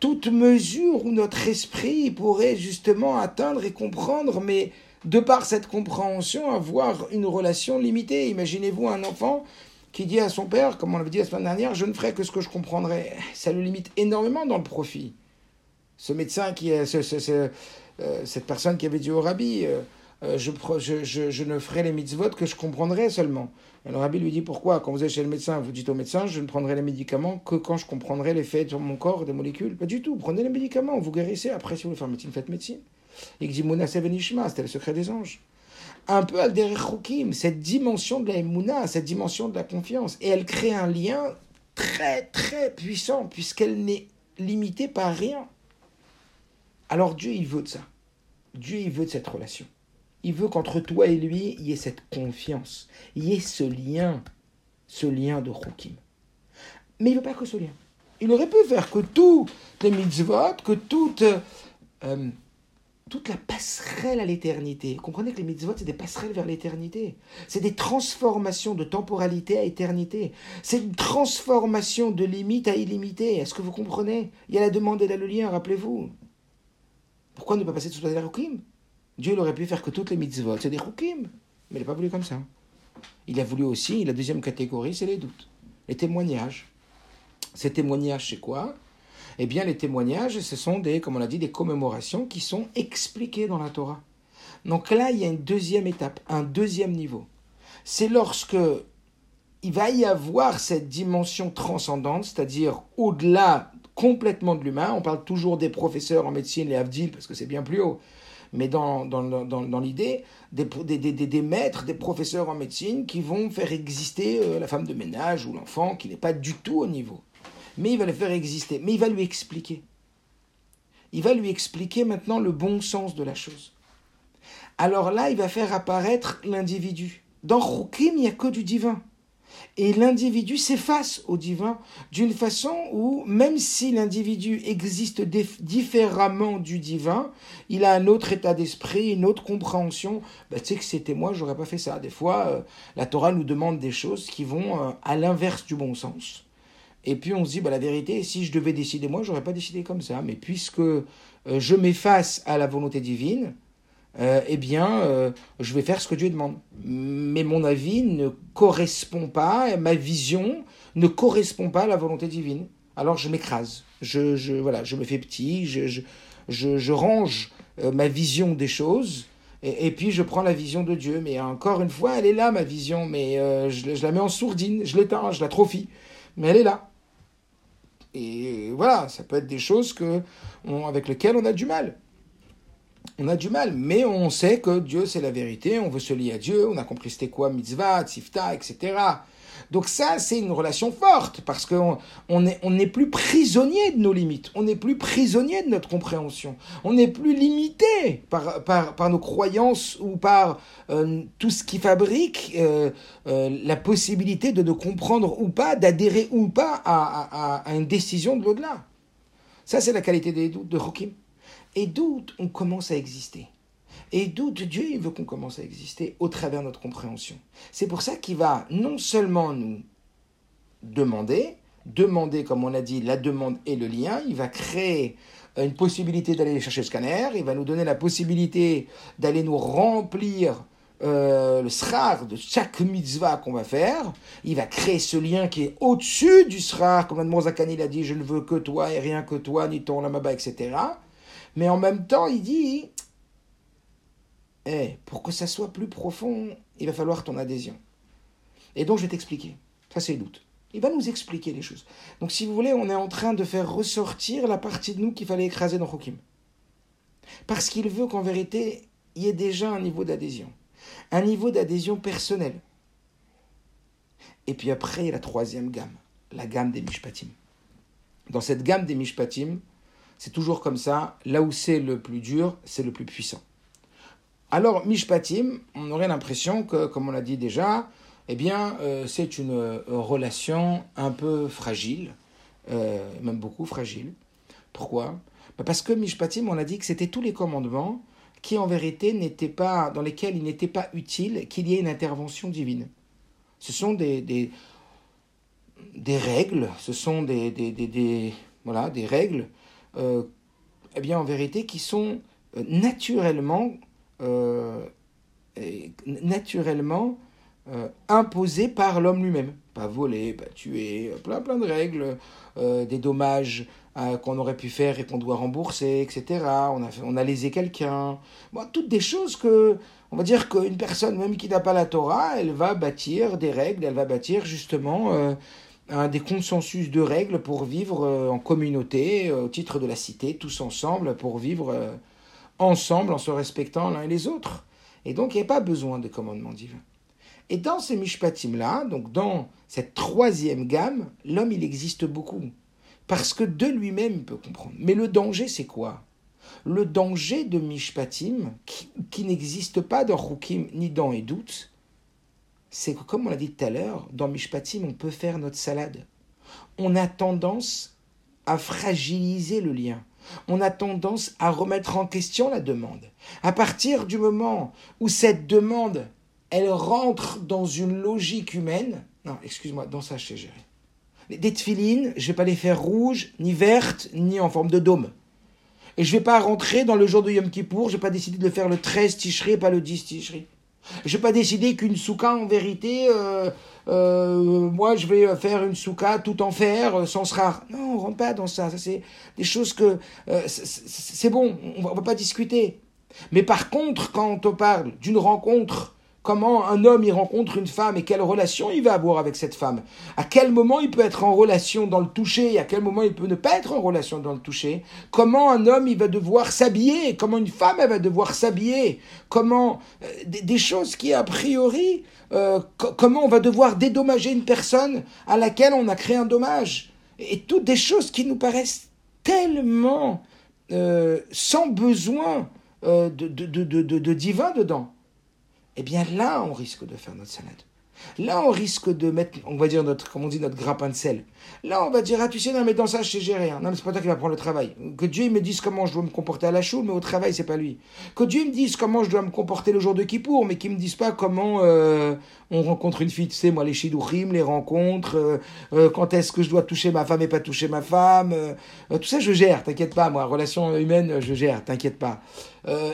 toute mesure où notre esprit pourrait justement atteindre et comprendre, mais de par cette compréhension, avoir une relation limitée. Imaginez-vous un enfant qui dit à son père, comme on l'avait dit la semaine dernière, je ne ferai que ce que je comprendrai. Ça le limite énormément dans le profit. Ce médecin qui est, euh, cette personne qui avait dit au rabbi, euh, euh, je, ne ferai les mitzvot que je comprendrai seulement. Le rabbi lui dit pourquoi? Quand vous êtes chez le médecin, vous dites au médecin, je ne prendrai les médicaments que quand je comprendrai l'effet sur mon corps des molécules. Pas du tout. Prenez les médicaments, vous guérissez. Après, si vous voulez faire médecine, faites médecine. Mouna Sevenishma, c'était le secret des anges. Un peu al cette dimension de la Mouna, cette dimension de la confiance. Et elle crée un lien très très puissant, puisqu'elle n'est limitée par rien. Alors Dieu, il veut de ça. Dieu, il veut de cette relation. Il veut qu'entre toi et lui, il y ait cette confiance, il y ait ce lien, ce lien de Rukim. Mais il ne veut pas que ce lien. Il aurait pu faire que tous les mitzvot, que toute, euh, toute la passerelle à l'éternité. Comprenez que les mitzvot, c'est des passerelles vers l'éternité. C'est des transformations de temporalité à éternité. C'est une transformation de limite à illimité. Est-ce que vous comprenez? Il y a la demande et là le lien, rappelez-vous. Pourquoi ne pas passer tout à la Rukim? Dieu aurait pu faire que toutes les mitzvot, c'est des chukim. Mais il n'a pas voulu comme ça. Il a voulu aussi, la deuxième catégorie, c'est les doutes. Les témoignages. Ces témoignages, c'est quoi? Eh bien, les témoignages, ce sont des, comme on l'a dit, des commémorations qui sont expliquées dans la Torah. Donc là, il y a une deuxième étape, un deuxième niveau. C'est lorsque il va y avoir cette dimension transcendante, c'est-à-dire au-delà complètement de l'humain. On parle toujours des professeurs en médecine, les Avdil, parce que c'est bien plus haut mais dans, dans, dans, dans l'idée des, des, des, des, maîtres, des professeurs en médecine qui vont faire exister euh, la femme de ménage ou l'enfant qui n'est pas du tout au niveau. Mais il va le faire exister, mais il va lui expliquer. Il va lui expliquer maintenant le bon sens de la chose. Alors là, il va faire apparaître l'individu. Dans Rukim, il n'y a que du divin. Et l'individu s'efface au divin d'une façon où, même si l'individu existe différemment du divin, il a un autre état d'esprit, une autre compréhension. Bah, tu sais que c'était moi, j'aurais pas fait ça. Des fois, euh, la Torah nous demande des choses qui vont euh, à l'inverse du bon sens. Et puis on se dit, bah, la vérité, si je devais décider moi, j'aurais pas décidé comme ça. Mais puisque euh, je m'efface à la volonté divine, euh, eh bien, euh, je vais faire ce que Dieu demande. Mais mon avis ne correspond pas, ma vision ne correspond pas à la volonté divine. Alors je m'écrase, je, voilà, je me fais petit, je, je, je, range ma vision des choses, et, puis je prends la vision de Dieu. Mais encore une fois, elle est là, ma vision, mais je, je, la mets en sourdine, je l'éteins, je la l'atrophie, mais elle est là. Et voilà, ça peut être des choses que, avec lesquelles on a du mal on a du mal, mais on sait que Dieu c'est la vérité, on veut se lier à Dieu, on a compris c'était quoi mitzvah, tzifta, etc. Donc ça, c'est une relation forte, parce qu'on n'est on est plus prisonnier de nos limites, on n'est plus prisonnier de notre compréhension, on n'est plus limité par, nos croyances ou par euh, tout ce qui fabrique euh, euh, la possibilité de, de comprendre ou pas, d'adhérer ou pas à, une décision de l'au-delà. Ça, c'est la qualité des doutes de Rokim. Et doute, on commence à exister. Et doute, Dieu il veut qu'on commence à exister au travers de notre compréhension. C'est pour ça qu'il va non seulement nous demander, demander, comme on a dit, la demande et le lien, il va créer une possibilité d'aller chercher le scanner, il va nous donner la possibilité d'aller nous remplir euh, le srar de chaque mitzvah qu'on va faire. Il va créer ce lien qui est au-dessus du srar, comme Admon Zakani l'a dit, je ne veux que toi et rien que toi, ni ton lamaba, etc. Mais en même temps, il dit, eh, pour que ça soit plus profond, il va falloir ton adhésion. Et donc, je vais t'expliquer. Ça, c'est doute. Il va nous expliquer les choses. Donc, si vous voulez, on est en train de faire ressortir la partie de nous qu'il fallait écraser dans Chokim. Parce qu'il veut qu'en vérité, il y ait déjà un niveau d'adhésion. Un niveau d'adhésion personnel. Et puis après, il y a la troisième gamme, la gamme des Mishpatim. Dans cette gamme des Mishpatim, c'est toujours comme ça. Là où c'est le plus dur, c'est le plus puissant. Alors, Mishpatim, on aurait l'impression que, comme on l'a dit déjà, eh bien, euh, c'est une euh, relation un peu fragile, euh, même beaucoup fragile. Pourquoi? Bah, Parce que Mishpatim, on a dit que c'était tous les commandements qui en vérité n'étaient pas, dans lesquels il n'était pas utile qu'il y ait une intervention divine. Ce sont des, règles, ce sont des, règles, eh bien en vérité qui sont naturellement, naturellement euh, imposées par l'homme lui-même. Pas voler, pas tuer, plein plein de règles, euh, des dommages euh, qu'on aurait pu faire et qu'on doit rembourser, etc. On a, on a lésé quelqu'un. Toutes des choses que, on va dire qu'une personne, même qui n'a pas la Torah, elle va bâtir des règles, elle va bâtir justement euh, des consensus de règles pour vivre euh, en communauté, euh, au titre de la cité, tous ensemble, pour vivre euh, ensemble en se respectant l'un et les autres. Et donc, il n'y a pas besoin de commandement divin. Et dans ces mishpatim-là, donc dans cette troisième gamme, l'homme, il existe beaucoup. Parce que de lui-même, il peut comprendre. Mais le danger, c'est quoi? Le danger de mishpatim, qui, qui n'existe pas dans Rukim ni dans Edout, c'est que, comme on l'a dit tout à l'heure, dans Mishpatim, on peut faire notre salade. On a tendance à fragiliser le lien. On a tendance à remettre en question la demande. À partir du moment où cette demande, elle rentre dans une logique humaine, non, excuse-moi, dans ça, je sais gérer. Des tefilines, je vais pas les faire rouges, ni vertes, ni en forme de dôme. Et je vais pas rentrer dans le jour de Yom Kippour, je vais pas décider de le faire le 13 Tishri et pas le 10 Tishri. Je n'ai pas décidé qu'une souka, en vérité, euh, euh, moi, je vais faire une souka tout en fer, euh, sans rare. Non, on rentre pas dans ça. Ça, c'est des choses que... euh, c'est- bon, on va, on va pas discuter. Mais par contre, quand on parle d'une rencontre, comment un homme y rencontre une femme et quelle relation il va avoir avec cette femme, à quel moment il peut être en relation dans le toucher? Et à quel moment il peut ne pas être en relation dans le toucher, comment un homme il va devoir s'habiller, comment une femme elle va devoir s'habiller, comment euh, des, choses qui a priori, euh, co- comment on va devoir dédommager une personne à laquelle on a créé un dommage, et, toutes des choses qui nous paraissent tellement euh, sans besoin de divin dedans, eh bien là, on risque de faire notre salade. Là, on risque de mettre, on va dire, notre, comme on dit, notre grappin de sel. Là, on va dire, ah, tu sais, non, mais dans ça, je sais gérer. Non, mais c'est pas toi qui va prendre le travail. Que Dieu me dise comment je dois me comporter à la choule, mais au travail, c'est pas lui. Que Dieu me dise comment je dois me comporter le jour de Kippour, mais qu'il me dise pas comment euh, on rencontre une fille. Tu sais, moi, les shidouchim, les rencontres, euh, euh, quand est-ce que je dois toucher ma femme et pas toucher ma femme. tout ça, je gère, t'inquiète pas, moi. Relation humaine, je gère, t'inquiète pas.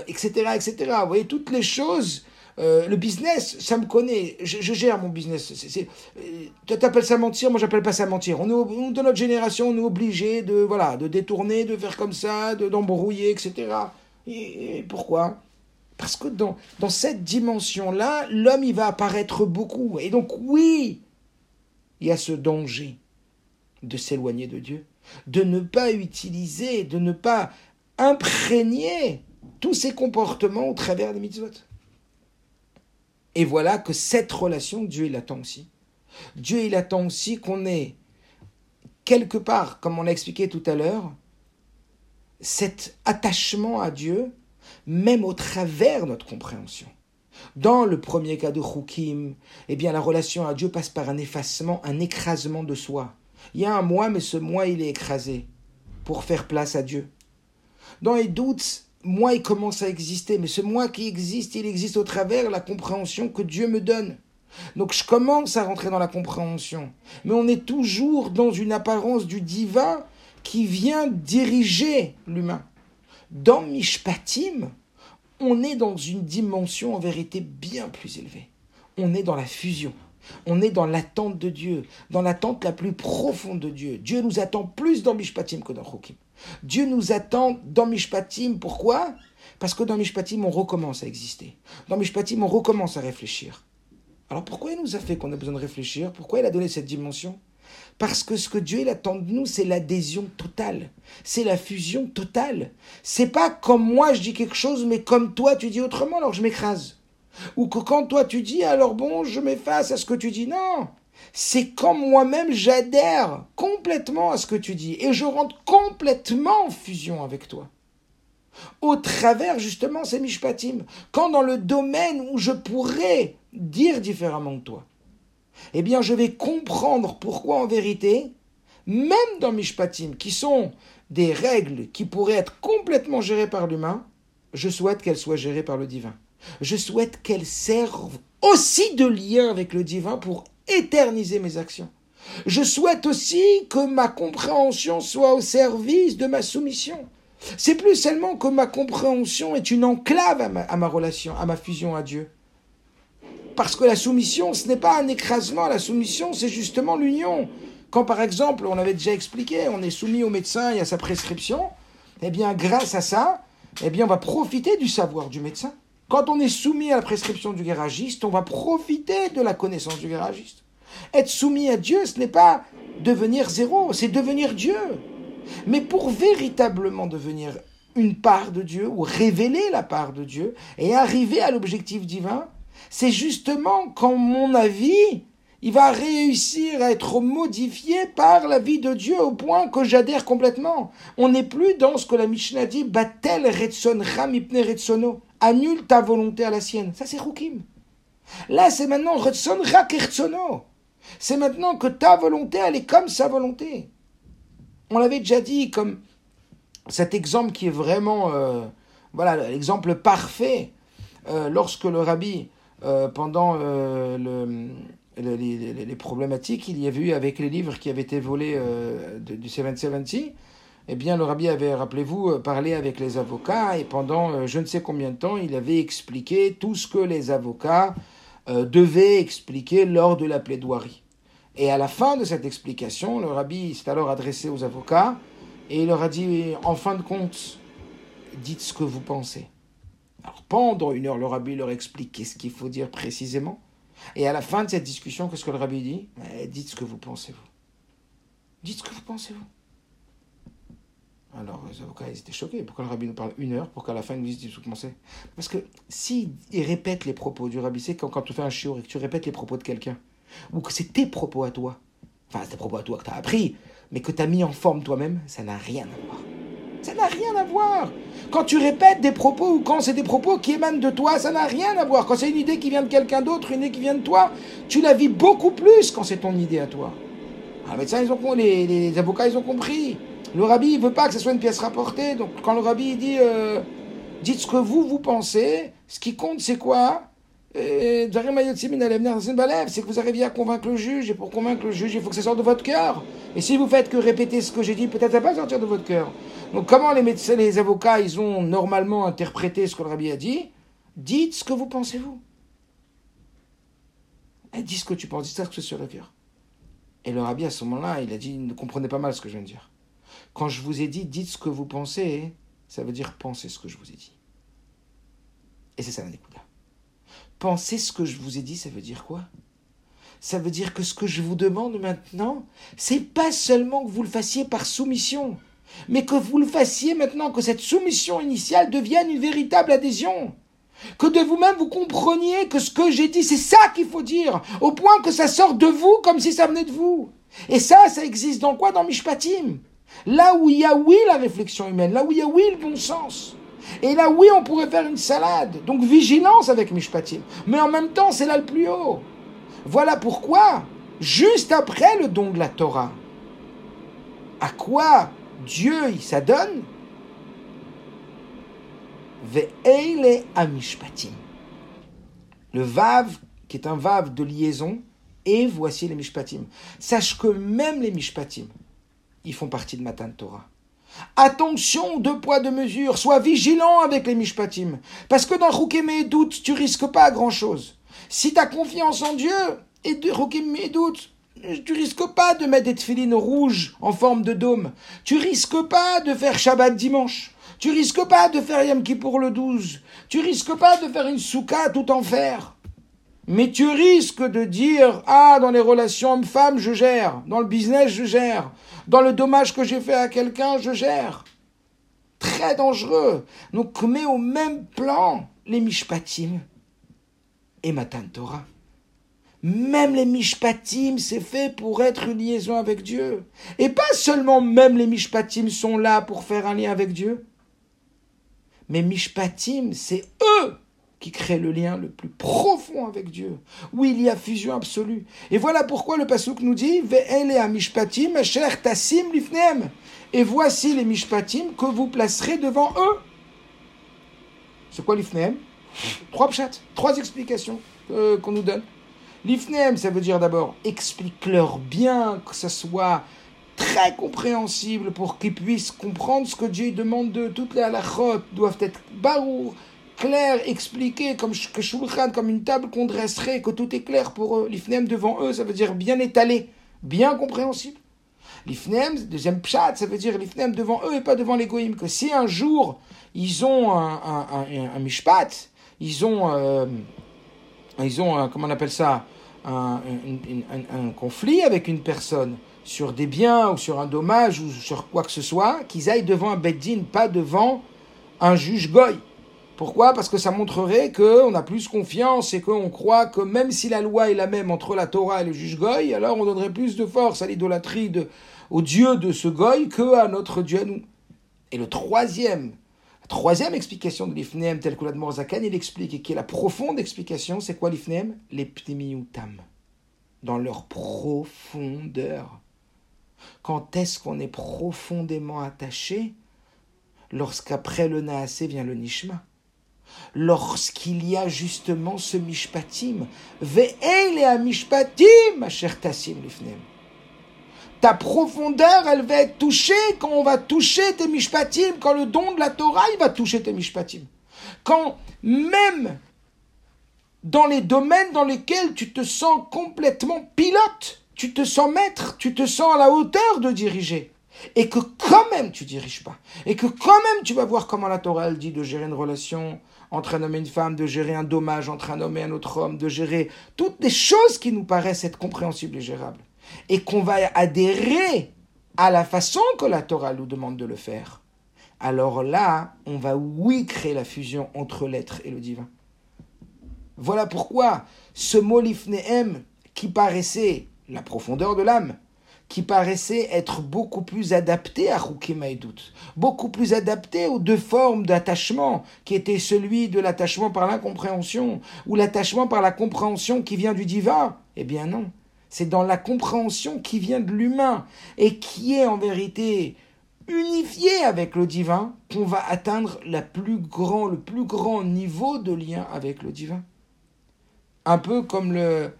Etc., etc. Vous voyez, toutes les choses euh, le business, ça me connaît. Je, gère mon business. C'est, euh, toi, t'appelles ça mentir, moi, j'appelle pas ça mentir. On est, de notre génération, on est obligé de, voilà, de détourner, de faire comme ça, de, d'embrouiller, etc. Et, pourquoi? Parce que dans, dans cette dimension-là, l'homme, il va apparaître beaucoup. Et donc, oui, il y a ce danger de s'éloigner de Dieu, de ne pas utiliser, de ne pas imprégner tous ces comportements au travers des mitzvot. Et voilà que cette relation, Dieu, il attend aussi. Dieu, il attend aussi qu'on ait, quelque part, comme on l'a expliqué tout à l'heure, cet attachement à Dieu, même au travers notre compréhension. Dans le premier cas de Chukim, eh bien, la relation à Dieu passe par un effacement, un écrasement de soi. Il y a un moi, mais ce moi, il est écrasé pour faire place à Dieu. Dans les doutes, moi, il commence à exister, mais ce moi qui existe, il existe au travers la compréhension que Dieu me donne. Donc je commence à rentrer dans la compréhension. Mais on est toujours dans une apparence du divin qui vient diriger l'humain. Dans Mishpatim, on est dans une dimension en vérité bien plus élevée. On est dans la fusion. On est dans l'attente de Dieu, dans l'attente la plus profonde de Dieu. Dieu nous attend plus dans Mishpatim que dans Chokim. Dieu nous attend dans Mishpatim. Pourquoi? Parce que dans Mishpatim, on recommence à exister. Dans Mishpatim, on recommence à réfléchir. Alors pourquoi il nous a fait qu'on a besoin de réfléchir? Pourquoi il a donné cette dimension? Parce que ce que Dieu attend de nous, c'est l'adhésion totale. C'est la fusion totale. C'est pas comme moi je dis quelque chose, mais comme toi tu dis autrement, alors je m'écrase. Ou que quand toi tu dis, alors bon, je m'efface à ce que tu dis. Non c'est quand moi-même j'adhère complètement à ce que tu dis et je rentre complètement en fusion avec toi. Au travers justement ces mishpatim, quand dans le domaine où je pourrais dire différemment de toi, eh bien je vais comprendre pourquoi en vérité même dans Mishpatim, qui sont des règles qui pourraient être complètement gérées par l'humain, je souhaite qu'elles soient gérées par le divin. Je souhaite qu'elles servent aussi de lien avec le divin pour éterniser mes actions. Je souhaite aussi que ma compréhension soit au service de ma soumission. C'est plus seulement que ma compréhension est une enclave à ma, relation, à ma fusion à Dieu. Parce que la soumission, ce n'est pas un écrasement, la soumission, c'est justement l'union. Quand par exemple, on avait déjà expliqué, on est soumis au médecin et à sa prescription, eh bien grâce à ça, eh bien on va profiter du savoir du médecin. Quand on est soumis à la prescription du garagiste, on va profiter de la connaissance du garagiste. Être soumis à Dieu, ce n'est pas devenir zéro, c'est devenir Dieu. Mais pour véritablement devenir une part de Dieu ou révéler la part de Dieu et arriver à l'objectif divin, c'est justement quand mon avis, il va réussir à être modifié par la vie de Dieu au point que j'adhère complètement. On n'est plus dans ce que la Mishnah dit, Batel Retson Ramipne Retsono, annule ta volonté à la sienne. Ça c'est Rukim. Là c'est maintenant Retson Rakertsono. C'est maintenant que ta volonté, elle est comme sa volonté. On l'avait déjà dit comme cet exemple qui est vraiment, euh, voilà, l'exemple parfait. Euh, lorsque le rabbi, euh, pendant le, les, problématiques qu'il y avait eu avec les livres qui avaient été volés du 770, eh bien, le rabbi avait, rappelez-vous, parlé avec les avocats et pendant je ne sais combien de temps, il avait expliqué tout ce que les avocats devaient expliquer lors de la plaidoirie. Et à la fin de cette explication, le rabbi s'est alors adressé aux avocats et il leur a dit, en fin de compte, dites ce que vous pensez. Alors pendant une heure, le rabbi leur explique qu'est-ce qu'il faut dire précisément. Et à la fin de cette discussion, qu'est-ce que le rabbi dit? Eh, Dites ce que vous pensez, vous. Dites ce que vous pensez, vous. Alors les avocats, ils étaient choqués. Pourquoi le rabbi nous parle une heure pour qu'à la fin, il nous dise vous pensez Parce que s'il répète les propos du rabbi, c'est quand, tu fais un shiur et que tu répètes les propos de quelqu'un, ou que c'est tes propos à toi, enfin c'est tes propos à toi que tu as appris, mais que tu as mis en forme toi-même, ça n'a rien à voir. Ça n'a rien à voir. Quand tu répètes des propos ou quand c'est des propos qui émanent de toi, ça n'a rien à voir. Quand c'est une idée qui vient de quelqu'un d'autre, une idée qui vient de toi, tu la vis beaucoup plus quand c'est ton idée à toi. Ah, ont, les, les, avocats, ils ont compris. Le rabbi, il veut pas que ce soit une pièce rapportée. Donc quand le rabbi dit, euh, dites ce que vous, vous pensez, ce qui compte, c'est quoi? C'est que vous arriviez à convaincre le juge, et pour convaincre le juge, il faut que ça sorte de votre cœur. Et si vous faites que répéter ce que j'ai dit, peut-être ça va pas sortir de votre cœur. Donc comment les médecins, les avocats, ils ont normalement interprété ce que le rabbi a dit? Dites ce que vous pensez vous. Et dis ce que tu penses, dis ça ce que c'est sur le cœur. Et le rabbi à ce moment-là, il a dit, ne comprenez pas mal ce que je viens de dire. Quand je vous ai dit, dites ce que vous pensez, ça veut dire pensez ce que je vous ai dit. Et c'est ça la Pensez ce que je vous ai dit, ça veut dire quoi? Ça veut dire que ce que je vous demande maintenant, c'est pas seulement que vous le fassiez par soumission, mais que vous le fassiez maintenant, que cette soumission initiale devienne une véritable adhésion. Que de vous-même vous compreniez que ce que j'ai dit, c'est ça qu'il faut dire, au point que ça sort de vous comme si ça venait de vous. Et ça, ça existe dans quoi? Dans Mishpatim. Là où il y a oui la réflexion humaine, là où il y a oui le bon sens. Et là, oui, on pourrait faire une salade. Donc vigilance avec Mishpatim. Mais en même temps, c'est là le plus haut. Voilà pourquoi, juste après le don de la Torah, à quoi Dieu il s'adonne? Ve'eile amishpatim. Le vav, qui est un vav de liaison, et voici les mishpatim. Sache que même les mishpatim, ils font partie de Matan Torah. Attention, deux poids, deux mesures. Sois vigilant avec les mishpatim. Parce que dans Rukim et doute, tu risques pas grand chose. Si tu confiance en Dieu, et de Rukim et tu risques pas de mettre des tefilines rouges en forme de dôme. Tu risques pas de faire Shabbat dimanche. Tu risques pas de faire Yom Kippour le 12. Tu risques pas de faire une souka tout en fer. Mais tu risques de dire, ah, dans les relations hommes-femmes, je gère. Dans le business, je gère. Dans le dommage que j'ai fait à quelqu'un, je gère. Très dangereux. Donc, mets au même plan les mishpatim et Matan Torah. Même les mishpatim, c'est fait pour être une liaison avec Dieu. Et pas seulement même les mishpatim sont là pour faire un lien avec Dieu. Mais mishpatim, c'est eux qui crée le lien le plus profond avec Dieu, où il y a fusion absolue. Et voilà pourquoi le Pasuk nous dit mishpatim tassim lifnem. Et voici les mishpatim que vous placerez devant eux. C'est quoi l'ifnem Trois pchats, trois explications euh, qu'on nous donne. L'ifnem, ça veut dire d'abord explique-leur bien, que ça soit très compréhensible pour qu'ils puissent comprendre ce que Dieu demande d'eux. Toutes les halachot doivent être barou, claires, expliquées, comme comme une table qu'on dresserait, que tout est clair pour eux. L'ifnem devant eux, ça veut dire bien étalé, bien compréhensible. L'ifnem, deuxième pshat, ça veut dire l'ifnem devant eux et pas devant les. Que si un jour ils ont un, mishpat, ils ont, euh, ils ont comment on appelle ça, un, un, conflit avec une personne sur des biens ou sur un dommage ou sur quoi que ce soit, qu'ils aillent devant un beddin, pas devant un juge goy. Pourquoi? Parce que ça montrerait qu'on a plus confiance et qu'on croit que même si la loi est la même entre la Torah et le juge goy, alors on donnerait plus de force à l'idolâtrie au Dieu de ce goy que à notre Dieu à nous. Et le troisième, la troisième explication de l'Ifnem, telle que l'Admor Zakan, il explique, et qui est la profonde explication, c'est quoi l'Ifnem Les dans leur profondeur. Quand est-ce qu'on est profondément attaché? Lorsqu'après le Naasé vient le Nishma lorsqu'il y a justement ce mishpatim. Ve'ele a mishpatim, ma chère Tassim Lifnem. Ta profondeur, elle va être touchée quand on va toucher tes mishpatim, quand le don de la Torah, il va toucher tes mishpatim. Quand même dans les domaines dans lesquels tu te sens complètement pilote, tu te sens maître, tu te sens à la hauteur de diriger et que quand même tu diriges pas, et que quand même tu vas voir comment la Torah elle dit de gérer une relation entre un homme et une femme, de gérer un dommage entre un homme et un autre homme, de gérer toutes des choses qui nous paraissent être compréhensibles et gérables, et qu'on va adhérer à la façon que la Torah nous demande de le faire, alors là, on va oui créer la fusion entre l'être et le divin. Voilà pourquoi ce mot lifnehem, qui paraissait la profondeur de l'âme, qui paraissait être beaucoup plus adapté à Maïdout, beaucoup plus adapté aux deux formes d'attachement, qui étaient celui de l'attachement par l'incompréhension, ou l'attachement par la compréhension qui vient du divin. Eh bien non, c'est dans la compréhension qui vient de l'humain, et qui est en vérité unifié avec le divin, qu'on va atteindre le plus grand niveau de lien avec le divin. Un peu comme le,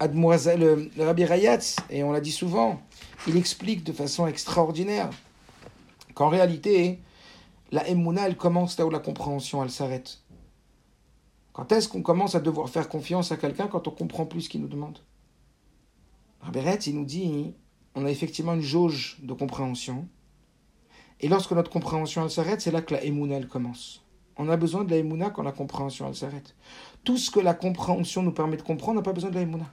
le, le Rabbi Rayatz, et on l'a dit souvent, il explique de façon extraordinaire qu'en réalité, la Emouna, elle commence là où la compréhension, elle s'arrête. Quand est-ce qu'on commence à devoir faire confiance à quelqu'un quand on comprend plus ce qu'il nous demande? Raberet, il nous dit, on a effectivement une jauge de compréhension. Et lorsque notre compréhension, elle s'arrête, c'est là que la Emouna, elle commence. On a besoin de la Emouna quand la compréhension, elle s'arrête. Tout ce que la compréhension nous permet de comprendre, on n'a pas besoin de la Emouna.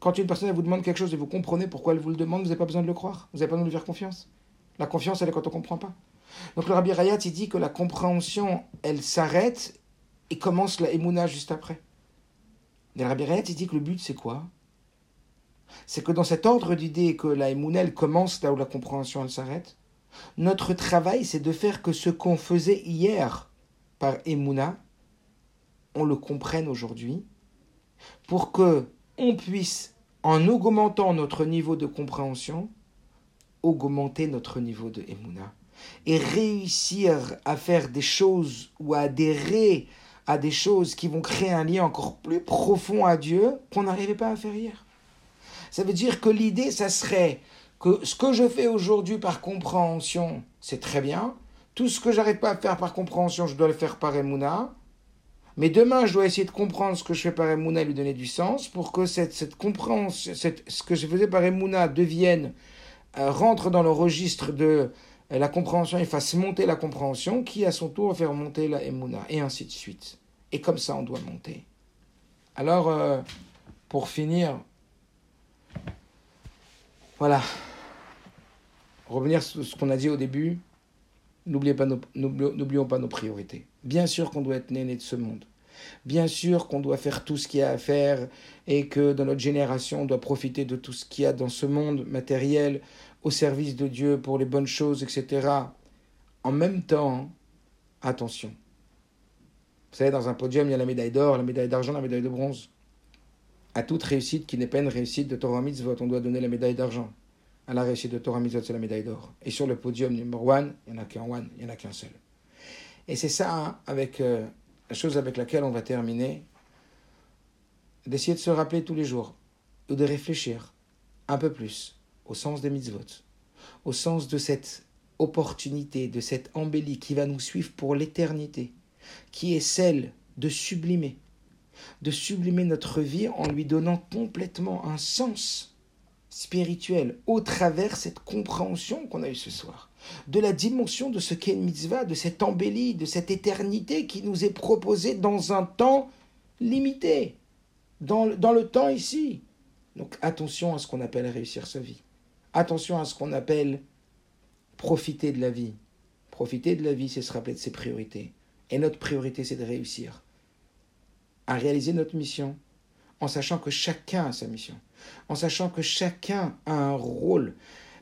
Quand une personne vous demande quelque chose et vous comprenez pourquoi elle vous le demande, vous n'avez pas besoin de le croire. Vous n'avez pas besoin de lui faire confiance. La confiance, elle est quand on ne comprend pas. Donc le Rabbi Rayat, il dit que la compréhension, elle s'arrête et commence la émouna juste après. le Rabbi Rayat, il dit que le but, c'est quoi? C'est que dans cet ordre d'idées que la émouna, elle commence là où la compréhension, elle s'arrête, notre travail, c'est de faire que ce qu'on faisait hier par émouna, on le comprenne aujourd'hui, pour que on puisse, en augmentant notre niveau de compréhension, augmenter notre niveau de Emouna et réussir à faire des choses ou à adhérer à des choses qui vont créer un lien encore plus profond à Dieu qu'on n'arrivait pas à faire hier. Ça veut dire que l'idée, ça serait que ce que je fais aujourd'hui par compréhension, c'est très bien. Tout ce que j'arrête pas à faire par compréhension, je dois le faire par Emouna. Mais demain, je dois essayer de comprendre ce que je fais par Emouna et lui donner du sens pour que cette, cette compréhension, ce que je faisais par Emouna devienne, euh, rentre dans le registre de euh, la compréhension et fasse monter la compréhension qui, à son tour, va faire monter la Emouna et ainsi de suite. Et comme ça, on doit monter. Alors, euh, pour finir, voilà. Revenir sur ce qu'on a dit au début, n'oublions pas, nos, priorités. Bien sûr qu'on doit être né, né de ce monde. Bien sûr qu'on doit faire tout ce qu'il y a à faire et que dans notre génération, on doit profiter de tout ce qu'il y a dans ce monde matériel au service de Dieu pour les bonnes choses, etc. En même temps, attention. Vous savez, dans un podium, il y a la médaille d'or, la médaille d'argent, la médaille de bronze. À toute réussite qui n'est pas une réussite de Torah Mitzvot, on doit donner la médaille d'argent. À la réussite de Torah Mitzvot, c'est la médaille d'or. Et sur le podium numéro one, il n'y en a qu'un one, il n'y en a qu'un seul. Et c'est ça, hein, avec euh, la chose avec laquelle on va terminer, d'essayer de se rappeler tous les jours, ou de réfléchir un peu plus au sens des mitzvot, au sens de cette opportunité, de cette embellie qui va nous suivre pour l'éternité, qui est celle de sublimer, de sublimer notre vie en lui donnant complètement un sens spirituel au travers cette compréhension qu'on a eue ce soir, de la dimension de ce qu'est une mitzvah, de cette embellie, de cette éternité qui nous est proposée dans un temps limité, dans, dans le temps ici. Donc attention à ce qu'on appelle réussir sa vie. Attention à ce qu'on appelle profiter de la vie. Profiter de la vie, c'est se rappeler de ses priorités. Et notre priorité, c'est de réussir à réaliser notre mission en sachant que chacun a sa mission, en sachant que chacun a un rôle.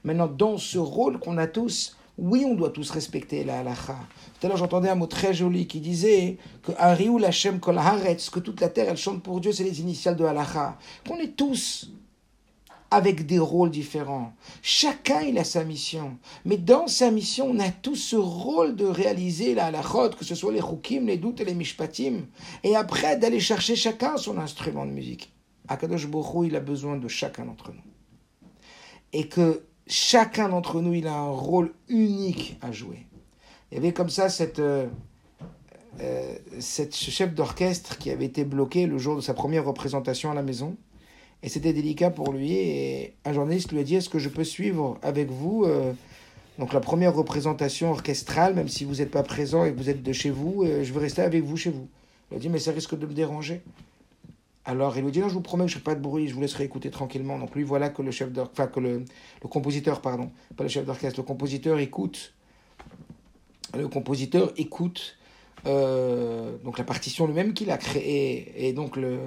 Maintenant, dans ce rôle qu'on a tous, oui, on doit tous respecter la halacha. Tout à l'heure, j'entendais un mot très joli qui disait que que toute la terre, elle chante pour Dieu, c'est les initiales de halacha. Qu'on est tous avec des rôles différents. Chacun, il a sa mission. Mais dans sa mission, on a tous ce rôle de réaliser la halachot, que ce soit les chukim, les doutes et les mishpatim. Et après, d'aller chercher chacun son instrument de musique. Akadosh Baruch il a besoin de chacun d'entre nous. Et que chacun d'entre nous, il a un rôle unique à jouer. Il y avait comme ça cette, euh, euh, cette chef d'orchestre qui avait été bloqué le jour de sa première représentation à la maison. Et c'était délicat pour lui. Et un journaliste lui a dit Est-ce que je peux suivre avec vous euh, donc la première représentation orchestrale, même si vous n'êtes pas présent et que vous êtes de chez vous, je veux rester avec vous chez vous. Il a dit Mais ça risque de me déranger. Alors il lui dit je vous promets que je ne fais pas de bruit, je vous laisserai écouter tranquillement. Donc lui, voilà que le chef enfin que le, le, compositeur, pardon, pas le chef d'orchestre, le compositeur écoute, le compositeur écoute euh, donc la partition lui-même qu'il a créée et donc le,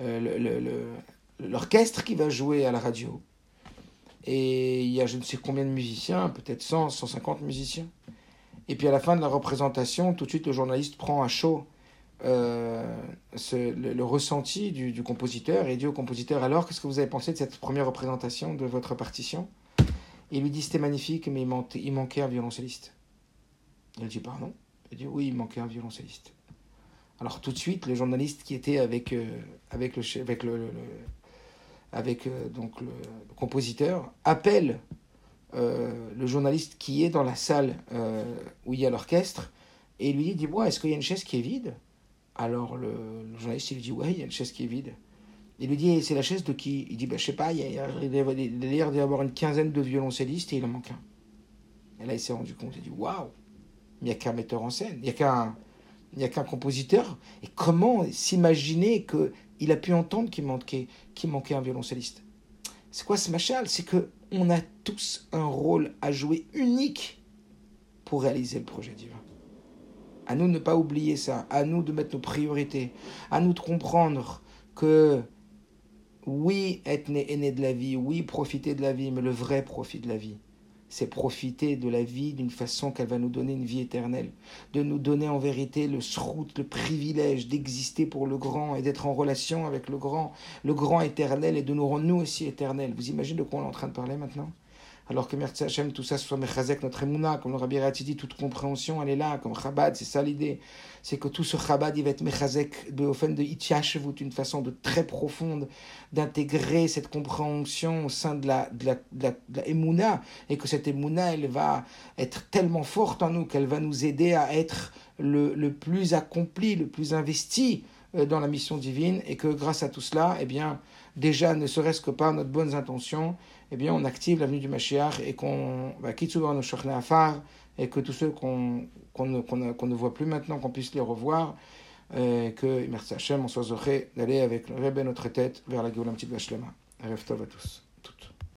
euh, l'orchestre qui va jouer à la radio. Et il y a je ne sais combien de musiciens, peut-être 100, 150 musiciens. Et puis à la fin de la représentation, tout de suite le journaliste prend un show euh, le, ressenti du, compositeur et dit au compositeur alors qu'est-ce que vous avez pensé de cette première représentation de votre partition? Il lui dit c'était magnifique mais il, manquait un violoncelliste. Il dit pardon? Il dit oui il manquait un violoncelliste. Alors tout de suite le journaliste qui était avec euh, avec le avec le, avec euh, donc le, compositeur appelle le journaliste qui est dans la salle où il y a l'orchestre et il lui dit dis-moi est-ce qu'il y a une chaise qui est vide? Alors le, journaliste il lui dit Ouais, il y a une chaise qui est vide. Il lui dit C'est la chaise de qui Il dit bah, Je sais pas, il y a l'air d'y avoir une quinzaine de violoncellistes et il en manque un. Et là il s'est rendu compte, il dit Waouh Il n'y a qu'un metteur en scène, il n'y a qu'un. Il compositeur. Et comment s'imaginer qu'il a pu entendre qu'il manquait, manquait un violoncelliste C'est quoi ce machal C'est que on a tous un rôle à jouer unique pour réaliser le projet divin. À nous de ne pas oublier ça, à nous de mettre nos priorités, à nous de comprendre que oui, être né est né de la vie, oui, profiter de la vie, mais le vrai profit de la vie, c'est profiter de la vie d'une façon qu'elle va nous donner une vie éternelle, de nous donner en vérité le srout, le privilège d'exister pour le grand et d'être en relation avec le grand, le grand éternel et de nous rendre nous aussi éternels. Vous imaginez de quoi on est en train de parler maintenant? Alors que merci Hachem, tout ça soit mechazek notre emuna, comme le Rabbi Rati dit, toute compréhension, elle est là, comme Chabad, c'est ça l'idée. C'est que tout ce Chabad, il va être mechazek de, fin de Itchashevut, une façon de très profonde d'intégrer cette compréhension au sein de la, de la, emuna, et que cette emuna, elle va être tellement forte en nous qu'elle va nous aider à être le, le plus accompli, le plus investi euh, dans la mission divine, et que grâce à tout cela, eh bien, déjà, ne serait-ce que par notre bonnes intentions, eh bien, on active l'avenue du Mashiach et qu'on va quitter nos afar et que tous ceux qu'on ne, ne, voit plus maintenant, qu'on puisse les revoir, et que, merci Hachem, on soit d'aller avec le Rebbe notre tête vers la Géoula Petit Vashlema. Rêve à tous.